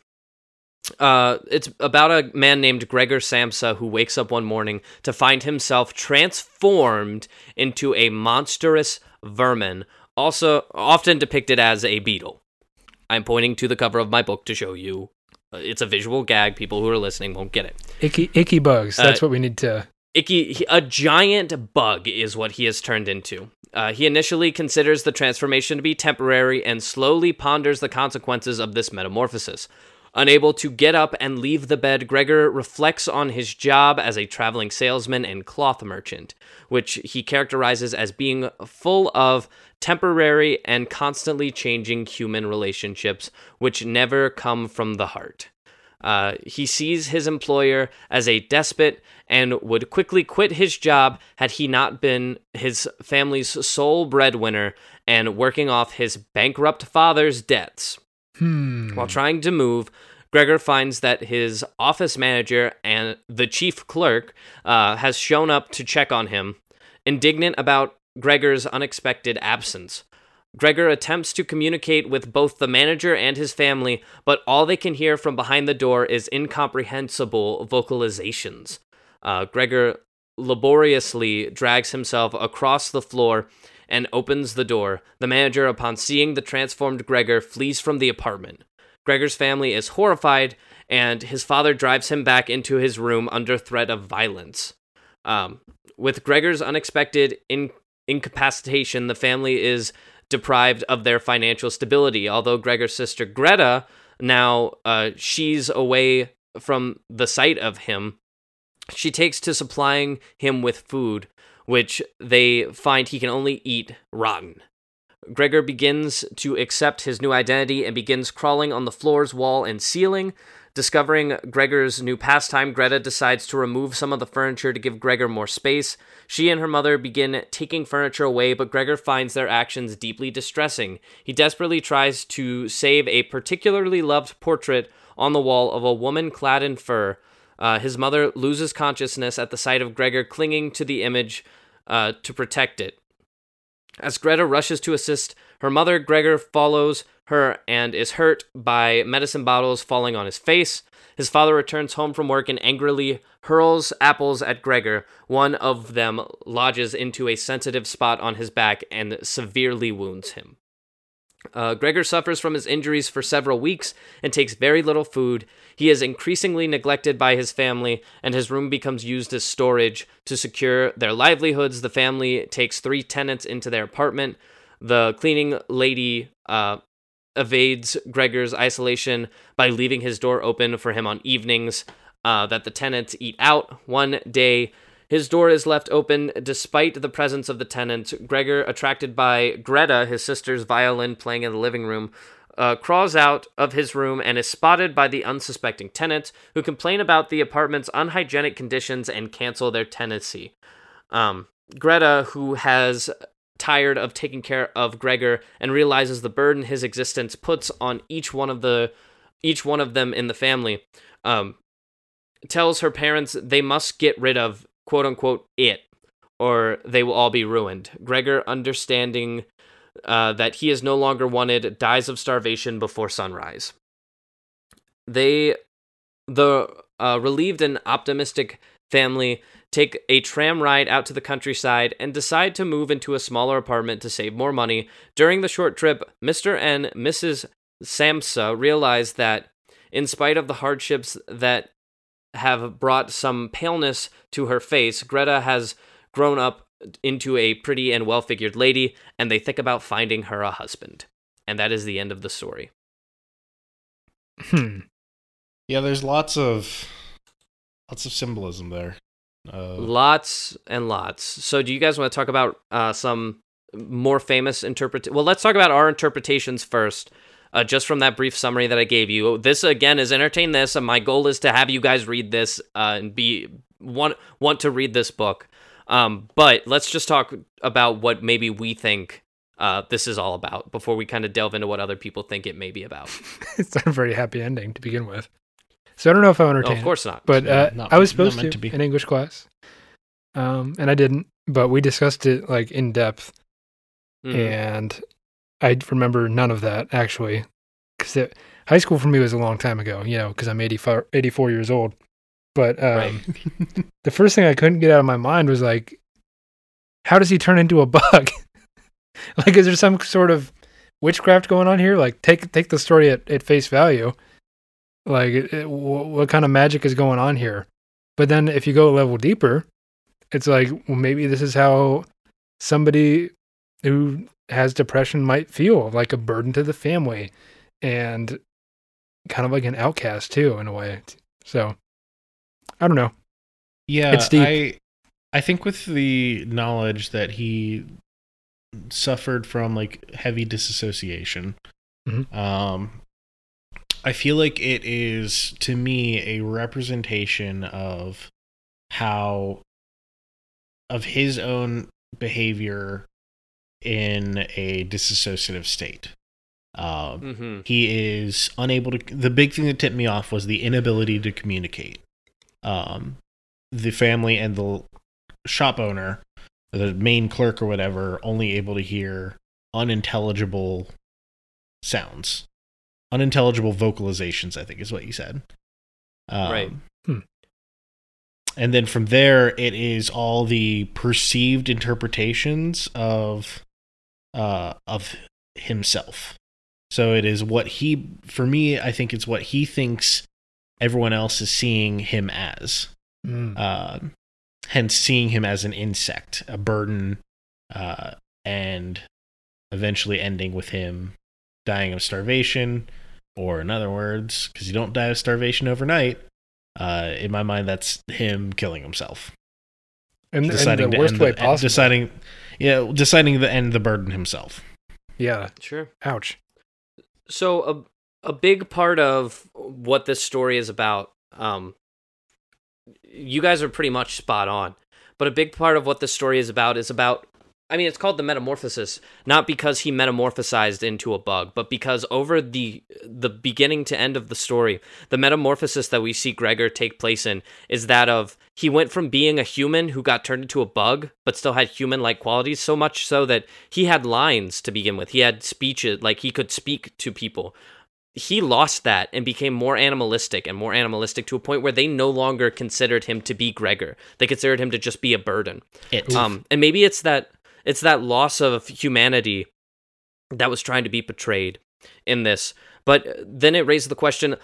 uh, it's about a man named Gregor Samsa who wakes up one morning to find himself transformed into a monstrous vermin, also often depicted as a beetle. I'm pointing to the cover of my book to show you. Uh, It's a visual gag. People who are listening won't get it. icky, icky bugs. That's Uh, what we need to. Icky, a giant bug is what he has turned into. Uh, he initially considers the transformation to be temporary and slowly ponders the consequences of this metamorphosis. Unable to get up and leave the bed, Gregor reflects on his job as a traveling salesman and cloth merchant, which he characterizes as being full of temporary and constantly changing human relationships which never come from the heart. Uh, he sees his employer as a despot and would quickly quit his job had he not been his family's sole breadwinner and working off his bankrupt father's debts. Hmm. While trying to move, Gregor finds that his office manager and the chief clerk uh, has shown up to check on him, indignant about Gregor's unexpected absence. Gregor attempts to communicate with both the manager and his family, but all they can hear from behind the door is incomprehensible vocalizations. Uh, Gregor laboriously drags himself across the floor and opens the door. The manager, upon seeing the transformed Gregor, flees from the apartment. Gregor's family is horrified, and his father drives him back into his room under threat of violence. Um, with Gregor's unexpected in- incapacitation, the family is deprived of their financial stability. Although Gregor's sister Greta now uh, she's away from the sight of him, she takes to supplying him with food, which they find he can only eat rotten. Gregor begins to accept his new identity and begins crawling on the floors, wall, and ceiling. Discovering Gregor's new pastime, Greta decides to remove some of the furniture to give Gregor more space. She and her mother begin taking furniture away, but Gregor finds their actions deeply distressing. He desperately tries to save a particularly loved portrait on the wall of a woman clad in fur. Uh, his mother loses consciousness at the sight of Gregor clinging to the image uh, to protect it. As Greta rushes to assist her mother, Gregor follows her and is hurt by medicine bottles falling on his face. His father returns home from work and angrily hurls apples at Gregor. One of them lodges into a sensitive spot on his back and severely wounds him. Uh, Gregor suffers from his injuries for several weeks and takes very little food. He is increasingly neglected by his family, and his room becomes used as storage to secure their livelihoods. The family takes three tenants into their apartment. The cleaning lady uh, evades Gregor's isolation by leaving his door open for him on evenings uh, that the tenants eat out. One day, his door is left open despite the presence of the tenants. Gregor, attracted by Greta, his sister's violin playing in the living room, uh, crawls out of his room and is spotted by the unsuspecting tenants, who complain about the apartment's unhygienic conditions and cancel their tenancy. Um, Greta, who has tired of taking care of Gregor and realizes the burden his existence puts on each one of the each one of them in the family, um, tells her parents they must get rid of quote unquote it, or they will all be ruined. Gregor, understanding uh, that he is no longer wanted, dies of starvation before sunrise. They, the uh, relieved and optimistic family, take a tram ride out to the countryside and decide to move into a smaller apartment to save more money. During the short trip, Mr. and Mrs. Samsa realize that, in spite of the hardships that have brought some paleness to her face, Greta has grown up into a pretty and well figured lady, and they think about finding her a husband. And that is the end of the story. Hmm. Yeah, there's lots of lots of symbolism there. Uh, Lots and lots. So, do you guys want to talk about uh, some more famous interpret? Well, let's talk about our interpretations first. Uh, just from that brief summary that I gave you, this again is entertain this, and my goal is to have you guys read this uh, and be want want to read this book. Um, but let's just talk about what maybe we think uh, this is all about before we kind of delve into what other people think it may be about. it's not a very happy ending to begin with. So I don't know if I'm Oh, entertained. of course not. but Yeah, uh, not- I was supposed to, to be. in English class, um, and I didn't. But we discussed it like in depth, Mhm. and I remember none of that actually, because high school for me was a long time ago. You know, because I'm 84, 84 years old. But um, Right. the first thing I couldn't get out of my mind was like, how does he turn into a bug? like, is there some sort of witchcraft going on here? Like, take take the story at, at face value. Like, it, it, wh- what kind of magic is going on here? But then, if you go a level deeper, it's like, well, maybe this is how somebody who has depression might feel, like a burden to the family, and kind of like an outcast too, in a way. So, I don't know. Yeah, It's deep. I I think with the knowledge that he suffered from like heavy disassociation, Mhm. um, I feel like it is to me a representation of how of his own behavior in a disassociative state. Um, Mm-hmm. he is unable to. The big thing that tipped me off was the inability to communicate. Um, the family and the shop owner, the main clerk or whatever, only able to hear unintelligible sounds, unintelligible vocalizations. I think is what you said. Um, Right. Hmm. And then from there, it is all the perceived interpretations of uh, of himself. So it is what he, for me, I think it's what he thinks everyone else is seeing him as. Mm. Um, hence, seeing him as an insect, a burden, uh, and eventually ending with him dying of starvation, or in other words, because you don't die of starvation overnight. Uh, in my mind, that's him killing himself, and, and deciding the worst way the, possible. deciding, yeah, deciding to end the burden himself. yeah. Sure. Ouch. So a a big part of what this story is about, um, you guys are pretty much spot on. But a big part of what this story is about is about. I mean, it's called the metamorphosis, not because he metamorphosized into a bug, but because over the the beginning to end of the story, the metamorphosis that we see Gregor take place in is that of he went from being a human who got turned into a bug, but still had human like qualities, so much so that he had lines to begin with. He had speeches, like he could speak to people. He lost that and became more animalistic and more animalistic to a point where they no longer considered him to be Gregor. They considered him to just be a burden. It. Um, and maybe it's that it's that loss of humanity that was trying to be portrayed in this. But then it raised the question: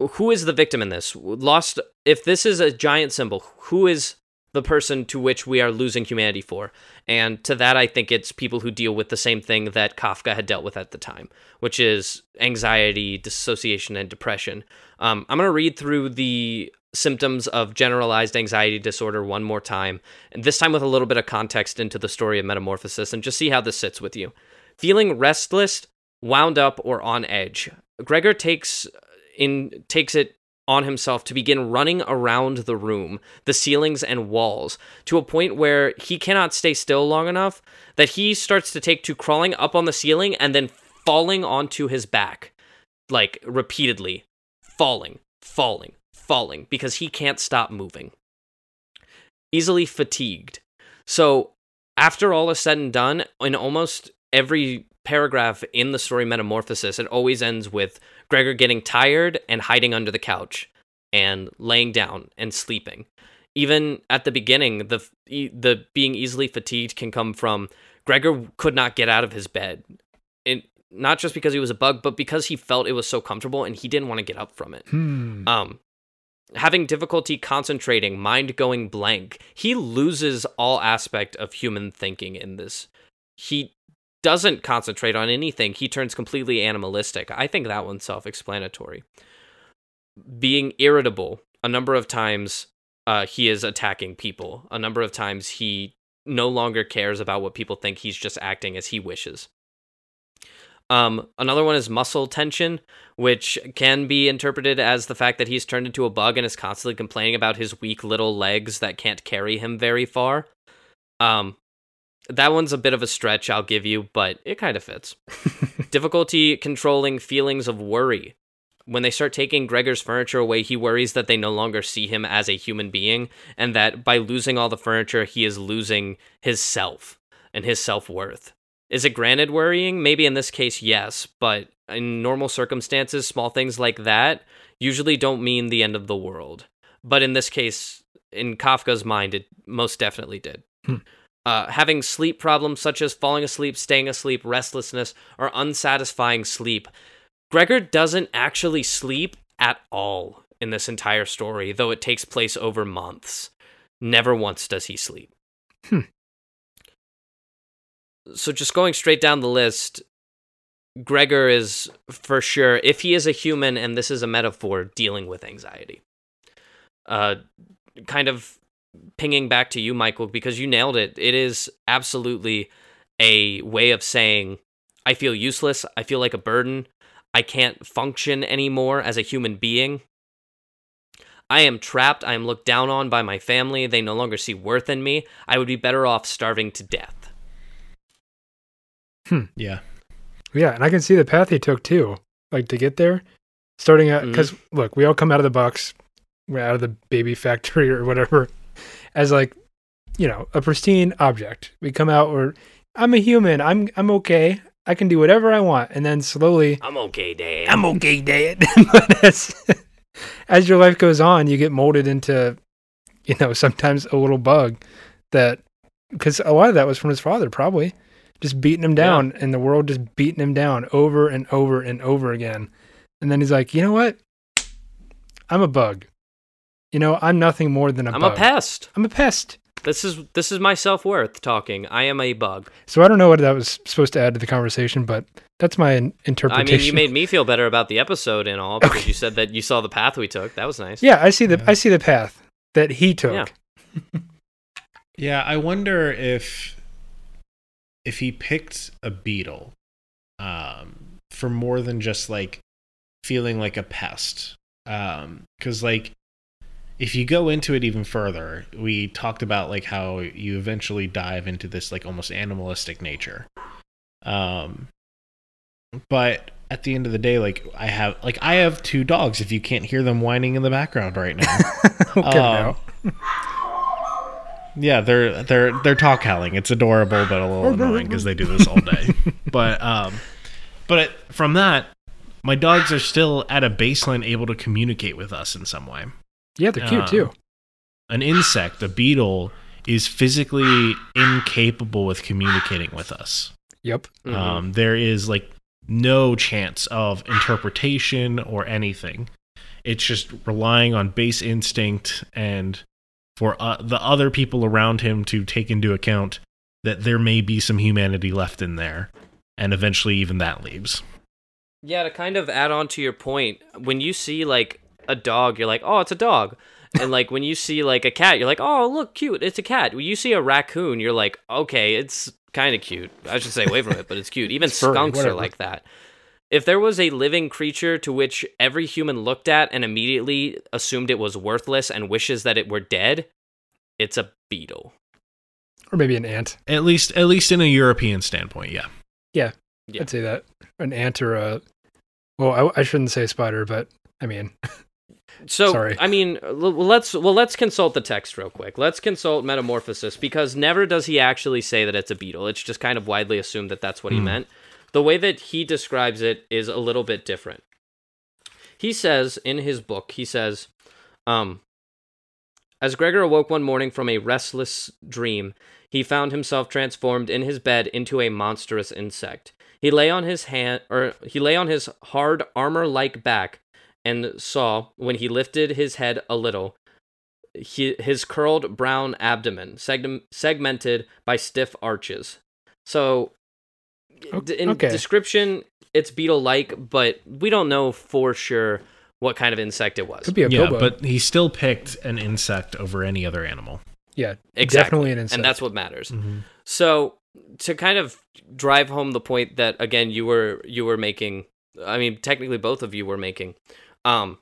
Who is the victim in this? Lost. If this is a giant symbol, who is the person to which we are losing humanity for? And to that, I think it's people who deal with the same thing that Kafka had dealt with at the time, which is anxiety, dissociation, and depression. Um, I'm going to read through the symptoms of generalized anxiety disorder one more time, and this time with a little bit of context into the story of metamorphosis, and just see how this sits with you. Feeling restless, wound up, or on edge. Gregor takes uh, in takes it on himself to begin running around the room, the ceilings and walls, to a point where he cannot stay still long enough that he starts to take to crawling up on the ceiling and then falling onto his back, like repeatedly, falling, falling, falling, because he can't stop moving. Easily fatigued. So, after all is said and done, in almost every paragraph in the story Metamorphosis, it always ends with Gregor getting tired and hiding under the couch and laying down and sleeping. Even at the beginning, the the being easily fatigued can come from Gregor could not get out of his bed. It, not just because he was a bug, but because he felt it was so comfortable and he didn't want to get up from it. Hmm. Um, having difficulty concentrating, mind going blank. He loses all aspect of human thinking in this. He doesn't concentrate on anything. He turns completely animalistic. I think that one's self-explanatory. Being irritable. A number of times uh, he is attacking people. A number of times he no longer cares about what people think. He's just acting as he wishes. Um, another one is muscle tension, which can be interpreted as the fact that he's turned into a bug and is constantly complaining about his weak little legs that can't carry him very far. Um, that one's a bit of a stretch, I'll give you, but it kind of fits. Difficulty controlling feelings of worry. When they start taking Gregor's furniture away, he worries that they no longer see him as a human being, and that by losing all the furniture, he is losing his self and his self worth. Is it granted worrying? Maybe in this case, yes, but in normal circumstances, small things like that usually don't mean the end of the world. But in this case, in Kafka's mind, it most definitely did. Hmm. Uh, having sleep problems such as falling asleep, staying asleep, restlessness, or unsatisfying sleep. Gregor doesn't actually sleep at all in this entire story, though it takes place over months. Never once does he sleep. Hmm. So, just going straight down the list, Gregor is for sure, if he is a human and this is a metaphor, dealing with anxiety. Uh, kind of pinging back to you, Michael, because you nailed it. It is absolutely a way of saying, I feel useless. I feel like a burden. I can't function anymore as a human being. I am trapped. I am looked down on by my family. They no longer see worth in me. I would be better off starving to death. Hmm. Yeah. Yeah, and I can see the path he took too. Like to get there, starting out because mm-hmm. look, we all come out of the box, we're out of the baby factory or whatever, as like, you know, a pristine object. We come out, or I'm a human. I'm I'm okay. I can do whatever I want, and then slowly, I'm okay, Dad. I'm okay, Dad. but as as your life goes on, you get molded into, you know, sometimes a little bug that because a lot of that was from his father, probably just beating him down, and the world just beating him down over and over and over again. And then he's like, you know what? I'm a bug. You know, I'm nothing more than a I'm bug. a pest. I'm a pest. This is this is my self worth talking. I am a bug. So I don't know what that was supposed to add to the conversation, but that's my in- I interpretation. mean, you made me feel better about the episode and all because you said that you saw the path we took. That was nice. yeah, I see the Yeah. I see the path that he took. Yeah. Yeah, I wonder if if he picked a beetle um for more than just like feeling like a pest. Um cuz like if you go into it even further, we talked about like how you eventually dive into this like almost animalistic nature. Um but at the end of the day like I have like I have two dogs if you can't hear them whining in the background right now. okay, Um, now. Yeah, they're they're they're talk howling. It's adorable, but a little annoying because they do this all day. but um, but it, from that, my dogs are still at a baseline able to communicate with us in some way. Yeah, they're cute um, too. An insect, a beetle, is physically incapable with communicating with us. Yep. Mhm. Um, there is like no chance of interpretation or anything. It's just relying on base instinct and for uh, the other people around him to take into account that there may be some humanity left in there, and eventually even that leaves. Yeah, to kind of add on to your point, when you see like a dog, you're like, oh, it's a dog. And like when you see like a cat, you're like, oh, look, cute, it's a cat. When you see a raccoon, you're like, okay, it's kind of cute. I should stay away from it, but it's cute. Even It's furry, skunks are like that. If there was a living creature to which every human looked at and immediately assumed it was worthless and wishes that it were dead, it's a beetle. Or maybe an ant. At least, at least in a European standpoint, yeah. Yeah. I'd say that an ant or a. Well, I, I shouldn't say spider, but I mean, So Sorry. I mean, let's well let's consult the text real quick. Let's consult Metamorphosis because never does he actually say that it's a beetle. It's just kind of widely assumed that that's what he Hmm. meant. The way that he describes it is a little bit different. He says in his book, he says, um, as Gregor awoke one morning from a restless dream, he found himself transformed in his bed into a monstrous insect. He lay on his hand, or he lay on his hard armor-like back, and saw when he lifted his head a little, he, his curled brown abdomen segm- segmented by stiff arches. So, in okay. description, it's beetle-like, but we don't know for sure what kind of insect it was. could be a yeah, bilbo. but he still picked an insect over any other animal. yeah, Exactly. definitely an insect. and that's what matters. Mm-hmm. So to kind of drive home the point that again you were you were making, I mean technically both of you were making, um,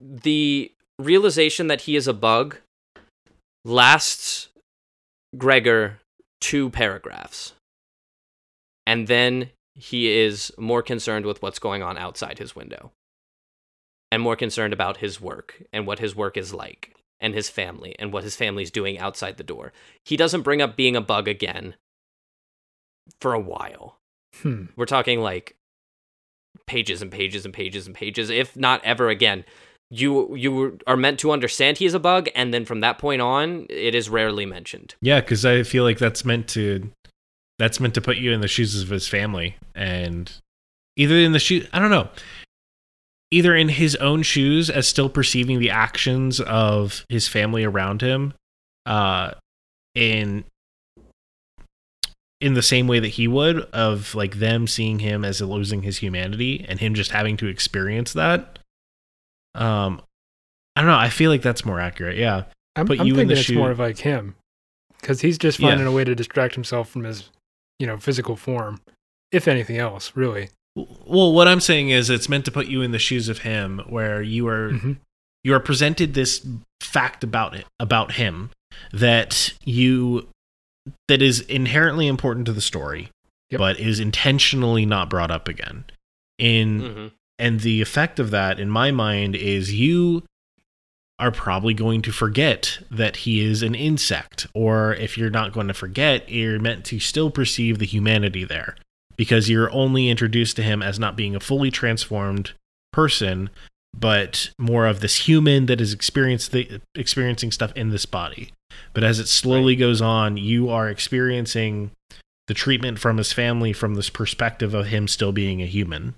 the realization that he is a bug lasts Gregor two paragraphs, and then he is more concerned with what's going on outside his window, and more concerned about his work and what his work is like and his family and what his family's doing outside the door. He doesn't bring up being a bug again for a while. Hmm. We're talking like pages and pages and pages and pages, if not ever again. You you are meant to understand he is a bug, and then from that point on, it is rarely mentioned. Yeah, because I feel like that's meant to that's meant to put you in the shoes of his family, and either in the shoe I don't know, either in his own shoes as still perceiving the actions of his family around him, uh, in in the same way that he would of like them seeing him as losing his humanity and him just having to experience that. Um, I don't know. I feel like that's more accurate. Yeah. I'm, put I'm you in thinking the it's shoe- more of like him, because he's just Yeah. finding a way to distract himself from his, you know, physical form, if anything else, really. Well, what I'm saying is it's meant to put you in the shoes of him where you are Mhm. you are presented this fact about it about him that you that is inherently important to the story Yep. but is intentionally not brought up again. In hmm and the effect of that in my mind is you are probably going to forget that he is an insect or if you're not going to forget you're meant to still perceive the humanity there because you're only introduced to him as not being a fully transformed person but more of this human that is the, experiencing stuff in this body. But as it slowly goes on you are experiencing the treatment from his family from this perspective of him still being a human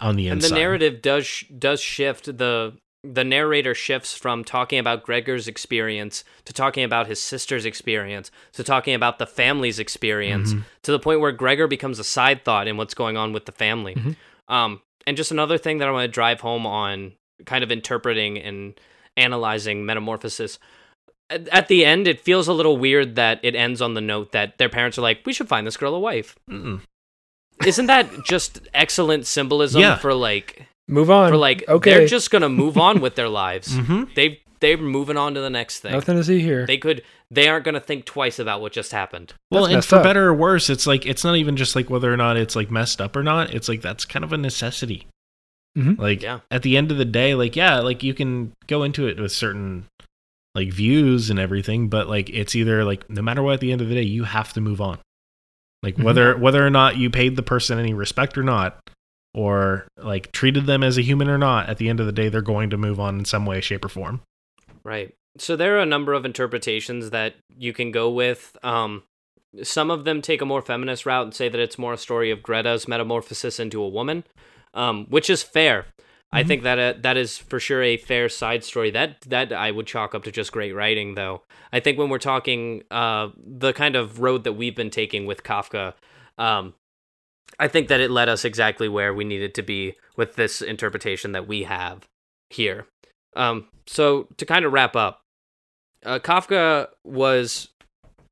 on the and inside. And the narrative does does shift the the narrator shifts from talking about Gregor's experience to talking about his sister's experience to talking about the family's experience Mhm. to the point where Gregor becomes a side thought in what's going on with the family. Mhm. Um, and just another thing that I want to drive home on kind of interpreting and analyzing metamorphosis. At, at the end, it feels a little weird that it ends on the note that their parents are like, "We should find this girl a wife." Mm-mm. Isn't that just excellent symbolism Yeah. for like Move on. for like okay, they're just gonna move on with their lives. Mhm. They they're moving on to the next thing. nothing to see here. They could they aren't gonna think twice about what just happened. Well, That's and for up. better or worse, it's like it's not even just like whether or not it's like messed up or not. It's like that's kind of a necessity. Mhm. Like Yeah. at the end of the day, like yeah, like you can go into it with certain like views and everything, but like it's either like no matter what, at the end of the day, you have to move on. Like Mhm. whether whether or not you paid the person any respect or not, or like treated them as a human or not, at the end of the day, they're going to move on in some way, shape, or form. Right. So there are a number of interpretations that you can go with. Um, some of them take a more feminist route and say that it's more a story of Greta's metamorphosis into a woman, um, which is fair. I Mhm. think that uh, that is for sure a fair side story. That that I would chalk up to just great writing, though. I think when we're talking uh, the kind of road that we've been taking with Kafka, um, I think that it led us exactly where we needed to be with this interpretation that we have here. Um, so to kind of wrap up, uh, Kafka was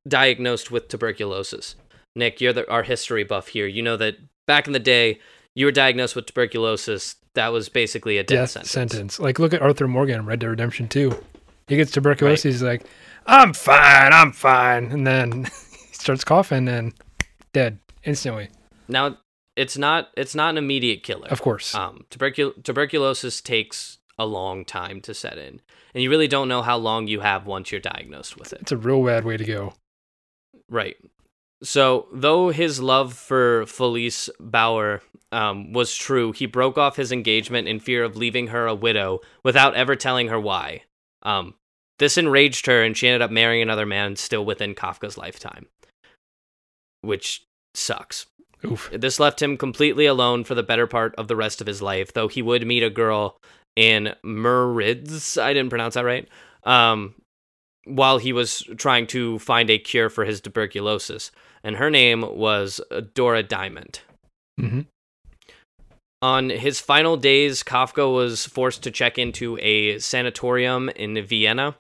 diagnosed with tuberculosis. Nick, you're the, our history buff here. You know that back in the day, you were diagnosed with tuberculosis. That was basically a death, death sentence. Like look at Arthur Morgan in Red Dead Redemption 2. He gets tuberculosis. He's like, I'm fine, I'm fine, and then he starts coughing and dead instantly. Now, it's not it's not an immediate killer. Of course. Um, tubercul- tuberculosis takes a long time to set in, and you really don't know how long you have once you're diagnosed with it. it's a real bad way to go. Right. So, though his love for Felice Bauer um, was true, he broke off his engagement in fear of leaving her a widow without ever telling her why. Um, this enraged her, and she ended up marrying another man still within Kafka's lifetime, which sucks. Oof. This left him completely alone for the better part of the rest of his life, though he would meet a girl in Merids. I didn't pronounce that right. Um, while he was trying to find a cure for his tuberculosis, and her name was Dora Diamond. hmm On his final days, Kafka was forced to check into a sanatorium in Vienna.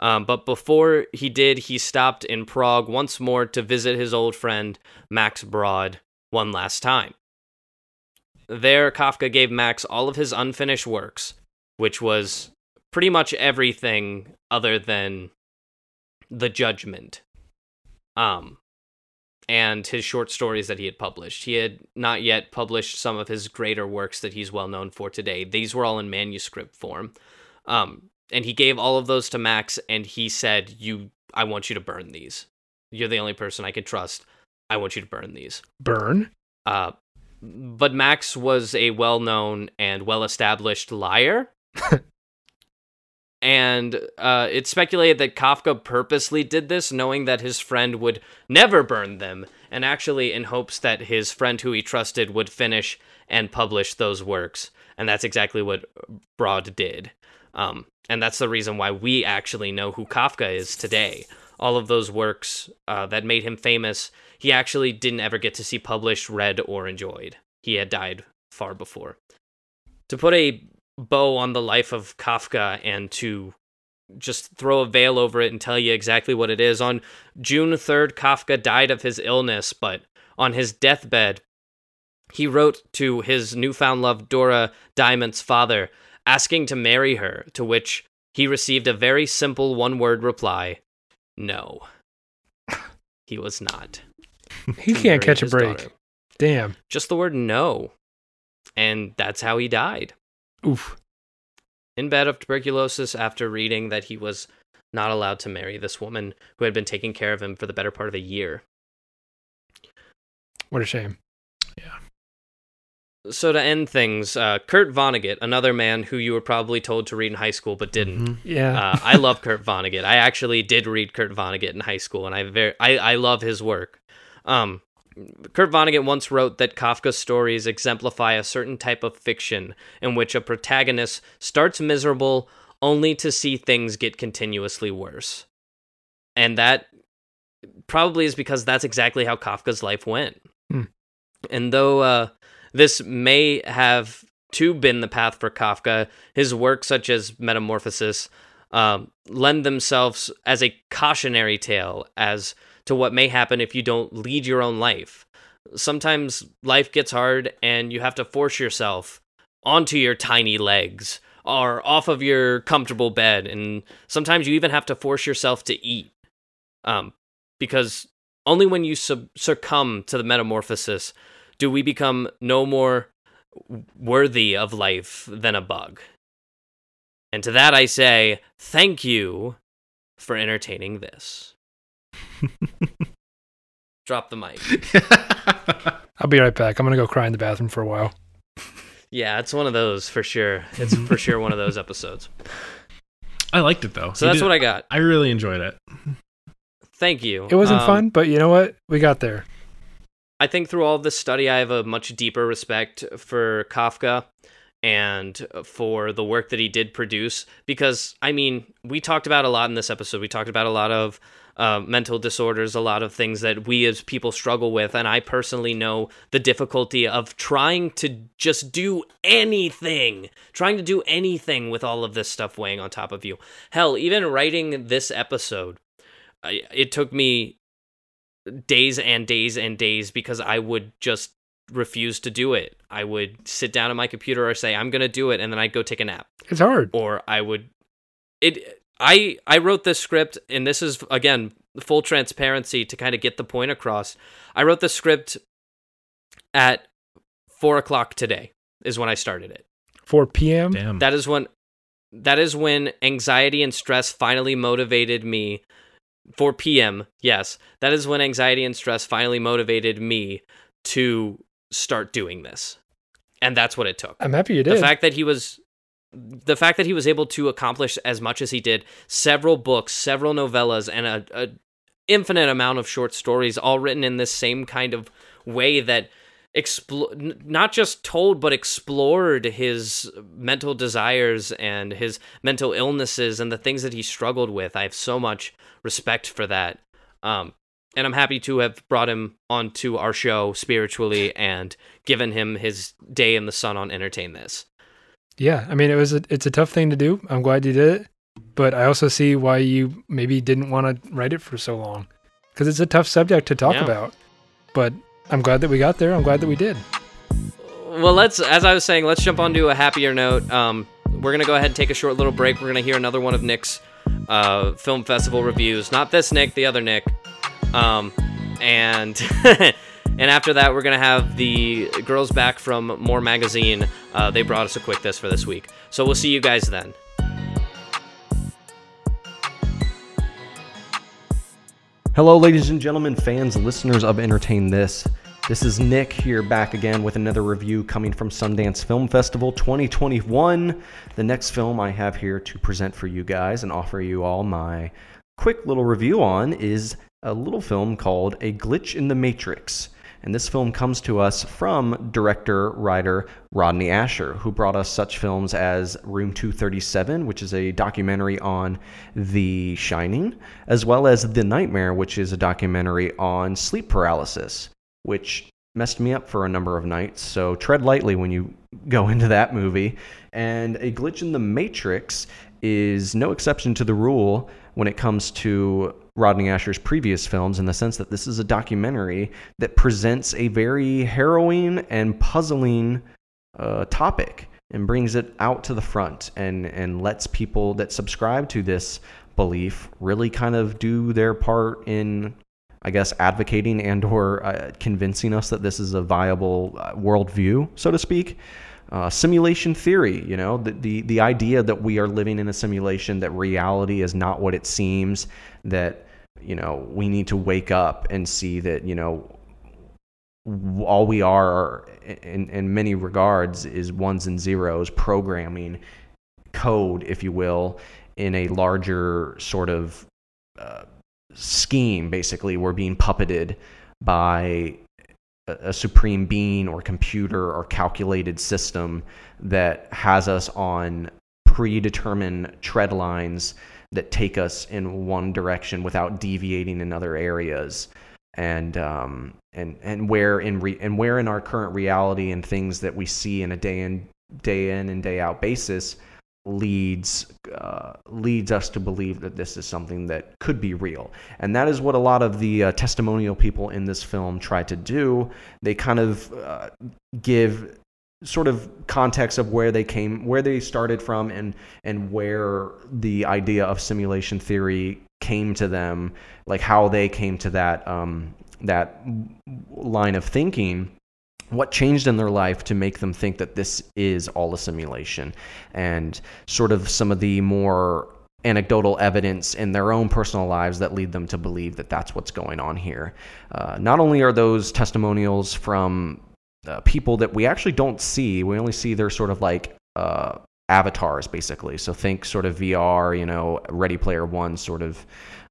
Um, but before he did, he stopped in Prague once more to visit his old friend Max Brod one last time. There, Kafka gave Max all of his unfinished works, which was pretty much everything other than the Judgment, um, and his short stories that he had published. He had not yet published some of his greater works that he's well known for today. These were all in manuscript form, um, and he gave all of those to Max, and he said, "You, I want you to burn these. You're the only person I can trust. I want you to burn these." Burn. Uh, but Max was a well known and well established liar. and uh, it's speculated that Kafka purposely did this, knowing that his friend would never burn them, and actually in hopes that his friend who he trusted would finish and publish those works. And that's exactly what Brod did. Um, and that's the reason why we actually know who Kafka is today. All of those works uh, that made him famous, he actually didn't ever get to see published, read, or enjoyed. He had died far before. To put a bow on the life of Kafka and to just throw a veil over it and tell you exactly what it is, on June 3rd, Kafka died of his illness, but on his deathbed, he wrote to his newfound love, Dora Diamond's father, asking to marry her, to which he received a very simple one word reply no. He was not. He can't catch a break. daughter. Damn. Just the word no. And that's how he died. Oof. In bed of tuberculosis after reading that he was not allowed to marry this woman who had been taking care of him for the better part of a year. What a shame. So to end things, uh, Kurt Vonnegut, another man who you were probably told to read in high school but didn't. Mhm. Yeah. Uh, I love Kurt Vonnegut. I actually did read Kurt Vonnegut in high school, and I very I, I love his work. Um, Kurt Vonnegut once wrote that Kafka's stories exemplify a certain type of fiction in which a protagonist starts miserable only to see things get continuously worse, and that probably is because that's exactly how Kafka's life went. Hmm. And though uh, this may have too been the path for Kafka, his work such as Metamorphosis um, lend themselves as a cautionary tale as to what may happen if you don't lead your own life. Sometimes life gets hard and you have to force yourself onto your tiny legs or off of your comfortable bed, and sometimes you even have to force yourself to eat. Um, because only when you sub- succumb to the metamorphosis do we become no more worthy of life than a bug. And to that I say, thank you for entertaining this. Drop the mic. I'll be right back. I'm gonna go cry in the bathroom for a while. Yeah, it's one of those for sure. It's for sure one of those episodes. I liked it though. So that's what I got. I really enjoyed it. Thank you. It wasn't Um, fun, but you know what? We got there. I think through all of this study, I have a much deeper respect for Kafka and for the work that he did produce. Because, I mean, we talked about a lot in this episode. We talked about a lot of uh, mental disorders, a lot of things that we as people struggle with. And I personally know the difficulty of trying to just do anything, trying to do anything with all of this stuff weighing on top of you. Hell, even writing this episode, it took me days and days and days because I would just refuse to do it. I would sit down at my computer or say I'm going to do it and then I'd go take a nap It's hard. or I would it I I wrote this script and this is again full transparency to kind of get the point across. I wrote the script at four o'clock today is when I started it. 4 p.m. Damn. That is when that is when anxiety and stress finally motivated me 4 p.m. Yes, that is when anxiety and stress finally motivated me to start doing this. And that's what it took. I'm happy you did. The fact that he was the fact that he was able to accomplish as much as he did, several books, several novellas and a, a infinite amount of short stories all written in this same kind of way that n- not just told but explored his mental desires and his mental illnesses and the things that he struggled with. I have so much respect for that. Um, and I'm happy to have brought him onto our show spiritually and given him his day in the sun on Entertain This. yeah, I mean, it was a, it's a tough thing to do. I'm glad you did it, but I also see why you maybe didn't want to write it for so long because it's a tough subject to talk Yeah. about. But I'm glad that we got there. I'm glad that we did. Well, let's, as I was saying, let's jump onto a happier note. Um, we're going to go ahead and take a short little break. We're going to hear another one of Nick's uh, film festival reviews. Not this Nick, the other Nick. Um, and. And after that, we're gonna have the girls back from More Magazine. Uh, they brought us a quick this for this week, so we'll see you guys then. Hello, ladies and gentlemen, fans, listeners of Entertain This. This is Nick here back again with another review coming from Sundance Film Festival 2021. The next film I have here to present for you guys and offer you all my quick little review on is a little film called A Glitch in the Matrix. And this film comes to us from director writer Rodney Ascher, who brought us such films as Room 237, which is a documentary on The Shining, as well as The Nightmare, which is a documentary on sleep paralysis, which messed me up for a number of nights. So tread lightly when you go into that movie. And A Glitch in the Matrix is no exception to the rule when it comes to Rodney Ascher's previous films in the sense that this is a documentary that presents a very harrowing and puzzling uh, topic and brings it out to the front and, and lets people that subscribe to this belief really kind of do their part in I guess advocating and or uh, convincing us that this is a viable uh, worldview, so to speak. Uh, simulation theory, you know, the, the the idea that we are living in a simulation, that reality is not what it seems, that you know we need to wake up and see that you know all we are in, in many regards is ones and zeros programming code if you will in a larger sort of uh, scheme basically. We're being puppeted by a, a supreme being or computer or calculated system that has us on predetermined tread lines that take us in one direction without deviating in other areas. And um, and and where in re- and where in our current reality and things that we see in a day in day in and day out basis leads uh, leads us to believe that this is something that could be real. And that is what a lot of the uh, testimonial people in this film try to do. They kind of uh, give sort of context of where they came where they started from and and where the idea of simulation theory came to them, like how they came to that um, that line of thinking. What changed in their life to make them think that this is all a simulation, and sort of some of the more anecdotal evidence in their own personal lives that lead them to believe that that's what's going on here. Uh, not only are those testimonials from uh, people that we actually don't see, we only see their sort of like uh, avatars basically. So think sort of VR, you know, Ready Player One sort of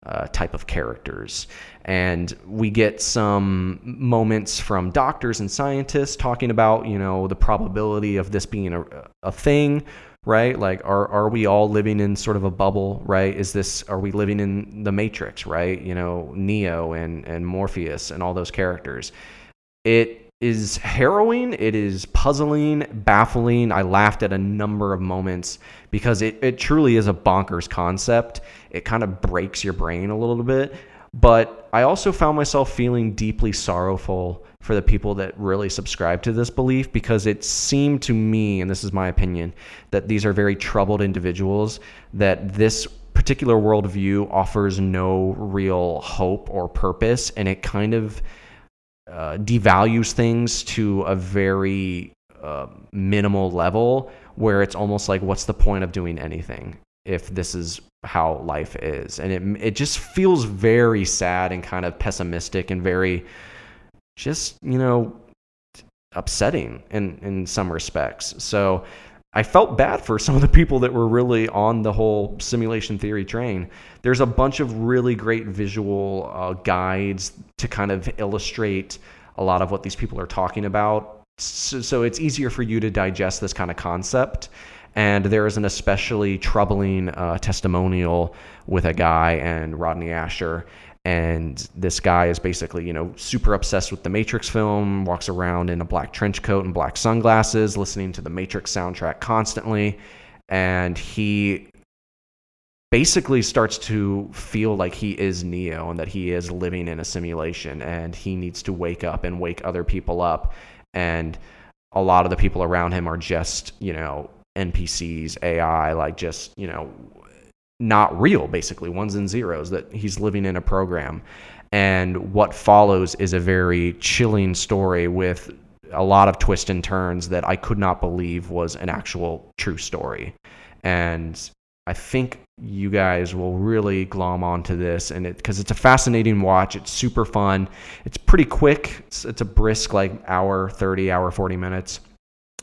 uh, type of characters. And we get some moments from doctors and scientists talking about, you know, the probability of this being a, a thing, right? Like, are, are we all living in sort of a bubble, right? Is this, are we living in the Matrix, right? You know, Neo and, and Morpheus and all those characters. It is harrowing. It is puzzling, baffling. I laughed at a number of moments because it, it truly is a bonkers concept. It kind of breaks your brain a little bit. But I also found myself feeling deeply sorrowful for the people that really subscribe to this belief because it seemed to me, and this is my opinion, that these are very troubled individuals, that this particular worldview offers no real hope or purpose, and it kind of uh, devalues things to a very uh, minimal level where it's almost like what's the point of doing anything if this is how life is? And it it just feels very sad and kind of pessimistic and very just you know upsetting in in some respects. So I felt bad for some of the people that were really on the whole simulation theory train. There's a bunch of really great visual uh, guides to kind of illustrate a lot of what these people are talking about. So, so it's easier for you to digest this kind of concept. And there is an especially troubling uh, testimonial with a guy and Rodney Ascher and this guy is basically you know super obsessed with the matrix film walks around in a black trench coat and black sunglasses listening to the matrix soundtrack constantly and he basically starts to feel like he is neo and that he is living in a simulation and he needs to wake up and wake other people up and a lot of the people around him are just you know npcs ai like just you know not real, basically, ones and zeros, that he's living in a program. And what follows is a very chilling story with a lot of twists and turns that I could not believe was an actual true story. And I think you guys will really glom onto this and it because it's a fascinating watch it's super fun it's pretty quick it's, it's a brisk like hour 30 hour 40 minutes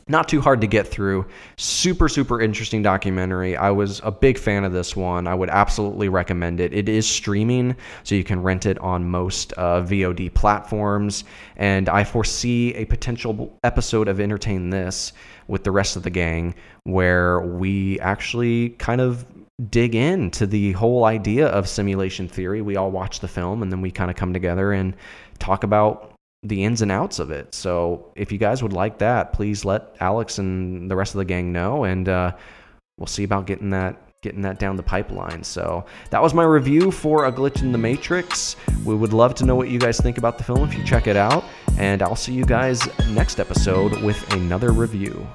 not too hard to get through. Super, super interesting documentary. I was a big fan of this one. I would absolutely recommend it. It is streaming, so you can rent it on most uh, VOD platforms. And I foresee a potential episode of Entertain This with the rest of the gang where we actually kind of dig into the whole idea of simulation theory. We all watch the film and then we kind of come together and talk about the ins and outs of it. So if you guys would like that, please let Alex and the rest of the gang know, and uh, we'll see about getting that getting that down the pipeline. So that was my review for A Glitch in the Matrix. We would love to know what you guys think about the film if you check it out. And I'll see you guys next episode with another review.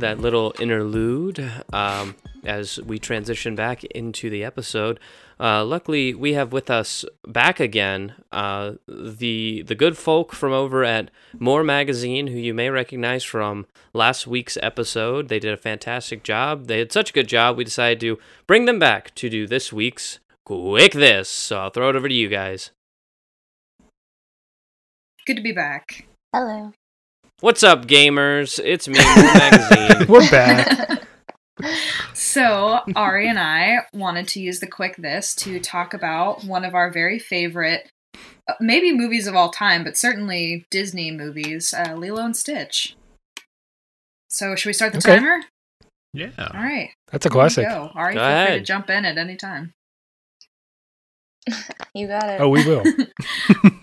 that little interlude um, as we transition back into the episode. Uh, luckily, we have with us back again uh, the the good folk from over at More Magazine, who you may recognize from last week's episode. They did a fantastic job. They had such a good job, we decided to bring them back to do this week's Quick This. So I'll throw it over to you guys. Good to be back. Hello. What's up, gamers? It's me, More Magazine. We're back. so, Ari and I wanted to use the quick this to talk about one of our very favorite, uh, maybe movies of all time, but certainly Disney movies, uh, Lilo and Stitch. So, should we start the Okay. timer? Yeah. All right. That's a classic. Go. Ari, Go feel free to ahead. jump in at any time. You got it. Oh, we will.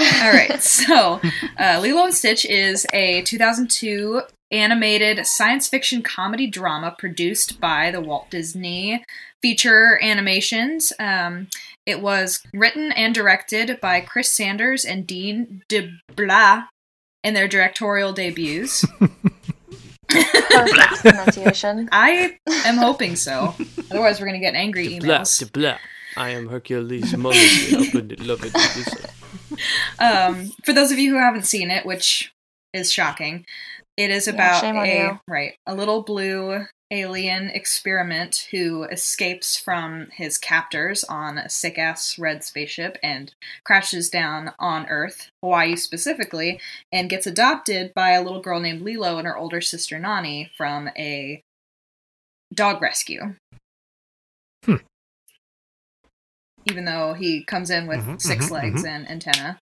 All right. So, uh, Lilo and Stitch is a 2002 animated science fiction comedy drama produced by the Walt Disney Feature Animations. Um, it was written and directed by Chris Sanders and Dean DeBlois in their directorial debuts. Perfect pronunciation. I am hoping so. Otherwise, we're going to get angry blah, emails. blah. I am Hercules Mulligan, up in love it. um, for those of you who haven't seen it, which is shocking, it is about on a right a little blue alien experiment who escapes from his captors on a sick ass red spaceship and crashes down on Earth, Hawaii specifically, and gets adopted by a little girl named Lilo and her older sister Nani from a dog rescue. Even though he comes in with Mhm, 6 mhm, legs and antenna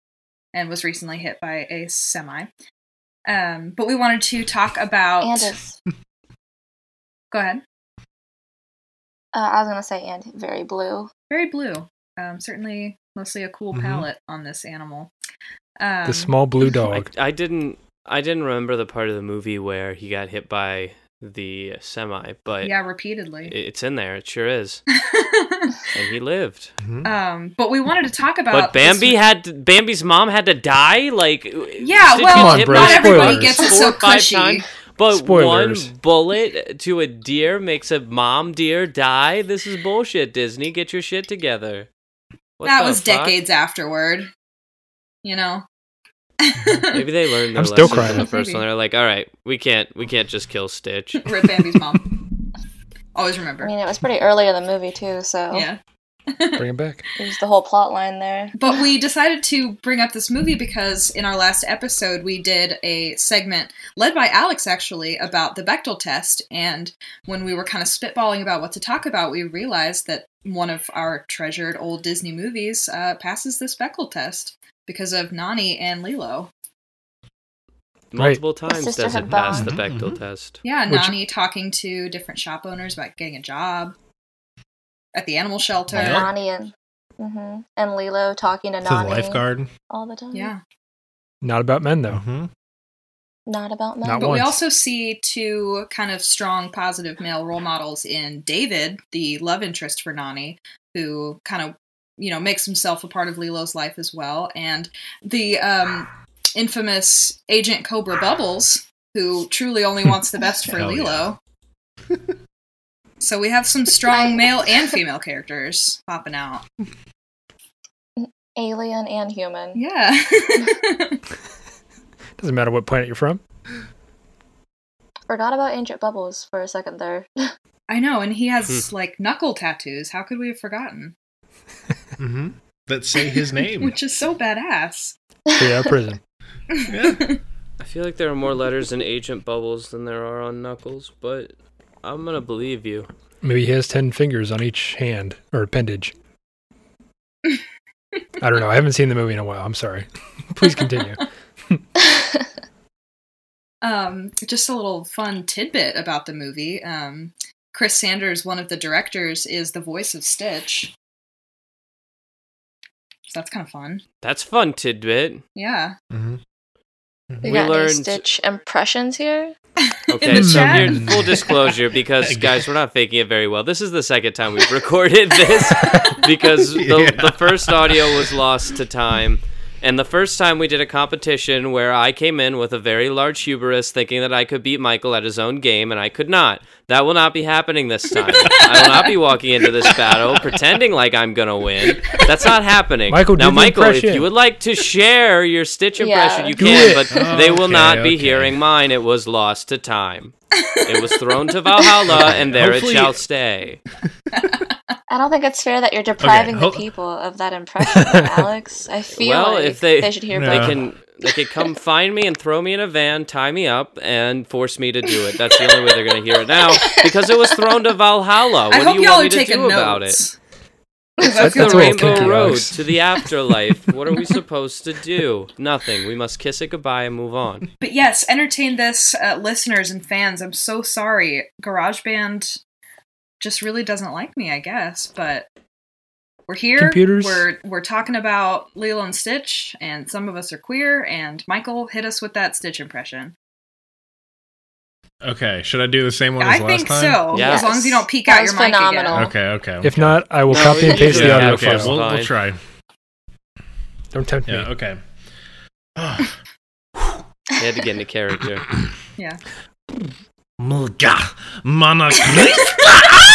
and was recently hit by a semi. Um, but we wanted to talk about. And it's, Go ahead. uh, I was gonna say, and very blue. Very blue. Um, certainly, mostly a cool Mhm. palette on this animal. Um, The small blue I, dog. I didn't I didn't remember the part of the movie where he got hit by the semi, but yeah, repeatedly. it's in there. It sure is, and he lived. Mhm. um, but we wanted to talk about. But Bambi this- had to, Bambi's mom had to die. Like Yeah, well, on, bro, by not everybody gets it so or cushy. times, But Spoilers. one bullet to a deer makes a mom deer die. This is bullshit. Disney, get your shit together. What that was fuck? decades afterward. You know. Maybe they learned their I'm still crying. the first Maybe. one. They're like, all right, we can't, we can't just kill Stitch. Rip Bambi's mom. Always remember. I mean, it was pretty early in the movie too, so yeah. Bring him back. there's the whole plot line there. But we decided to bring up this movie because in our last episode we did a segment led by Alex actually about the Bechdel test and when we were kind of spitballing about what to talk about we realized that one of our treasured old Disney movies uh, passes this Bechdel test because of Nani and Lilo. Multiple times doesn't pass bond. the Bechdel Mhm. test. Yeah, Which- Nani talking to different shop owners about getting a job at the animal shelter. Yeah. Nani and hmm and Lilo talking to To the lifeguard. all the time. Yeah. Not about men though. hmm Not about men. Not But we also see two kind of strong positive male role models in David, the love interest for Nani, who kind of you know makes himself a part of Lilo's life as well, and the um, infamous Agent Cobra Bubbles, who truly only wants the best for Hell Lilo. so we have some strong male and female characters popping out. Alien and human. Yeah. Doesn't matter what planet you're from. Forgot about Ancient Bubbles for a second there. I know, and he has like knuckle tattoos. How could we have forgotten? Hmm That say his name. Which is so badass. Stay out of prison. Yeah. I feel like there are more letters in Agent Bubbles than there are on Knuckles, but I'm gonna believe you. Maybe he has ten fingers on each hand or appendage. I don't know. I haven't seen the movie in a while. I'm sorry. Please continue. Um, just a little fun tidbit about the movie. Um, Chris Sanders, one of the directors, is the voice of Stitch. So that's kind of fun. That's fun tidbit. Yeah. Mm-hmm. We We got any learned- Stitch impressions here. Okay, the so chat. here, full disclosure, because guys, we're not faking it very well. This is the second time we've recorded this because the, Yeah. the first audio was lost to time. And the first time we did a competition where I came in with a very large hubris thinking that I could beat Michael at his own game, and I could not. That will not be happening this time. I will not be walking into this battle pretending like I'm going to win. That's not happening. Michael, now, Michael, if you would like to share your Stitch Yeah. impression, you Do can, it. but oh, they will Okay, not be okay. hearing mine. It was lost to time. It was thrown to Valhalla, and there Hopefully- it shall stay. I don't think it's fair that you're depriving ho- the people of that impression, Alex. I feel Well, like if they- should hear No. They can they could come find me and throw me in a van, tie me up, and force me to do it. That's the only way they're gonna hear it now because it was thrown to Valhalla. What I do hope you y'all want me to taking do about it? That's- That's that's the Rainbow Road Alex. to the afterlife. what are we supposed to do? Nothing. We must kiss it goodbye and move on. But yes, entertain this, uh, listeners and fans. I'm so sorry. GarageBand just really doesn't like me, I guess. But we're here. Computers. We're we're talking about Lilo and Stitch, and some of us are queer. And Michael hit us with that Stitch impression. Okay, should I do the same one as I last think time? so. Yes. As long as you don't peek That out was your mic phenomenal. again. Okay, okay. If not, I will No, copy and paste do the audio okay, file. we'll, we'll try. Don't tempt Yeah, me. okay. You had to get into character. Yeah. Mulga mana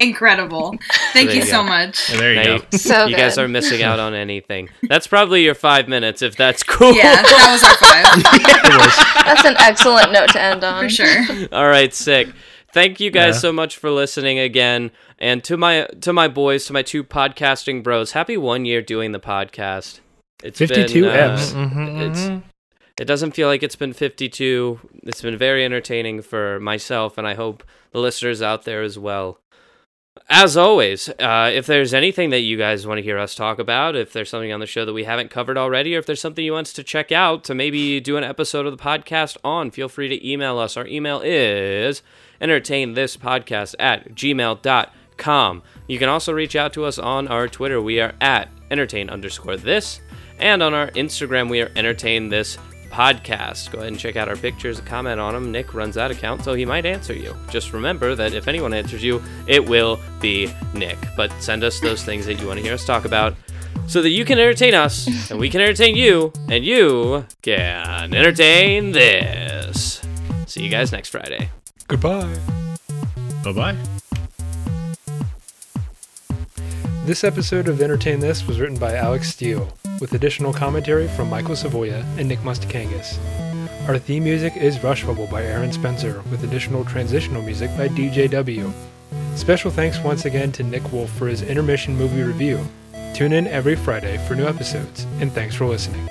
Incredible. Thank There you you so go. much. There you Now go. you, So you guys good. are missing out on anything. That's probably your five minutes if that's cool. Yeah, that was our five. That's an excellent note to end on. For sure. All right, sick. Thank you guys Yeah. so much for listening again, and to my to my boys, to my two podcasting bros. Happy one year doing the podcast. It's 52 been, uh, eps. It's it doesn't feel like it's been 52. It's been very entertaining for myself, and I hope the listeners out there as well. As always, uh, if there's anything that you guys want to hear us talk about, if there's something on the show that we haven't covered already, or if there's something you want us to check out to maybe do an episode of the podcast on, feel free to email us. Our email is entertainthispodcast at gmail.com. You can also reach out to us on our Twitter. We are at entertain underscore this. And on our Instagram, we are entertain this podcast. Go ahead and check out our pictures, comment on them. Nick runs that account, so he might answer you. Just remember that if anyone answers you, it will be Nick. But send us those things that you want to hear us talk about so that you can entertain us, and we can entertain you, and you can entertain this. See you guys next Friday. Goodbye. Bye bye. This episode of Entertain This was written by Alex Steele, with additional commentary from Michael Savoya and Nick Mustakangas. Our theme music is Rush Bubble by Aaron Spencer, with additional transitional music by DJW. Special thanks once again to Nick Wolf for his intermission movie review. Tune in every Friday for new episodes, and thanks for listening.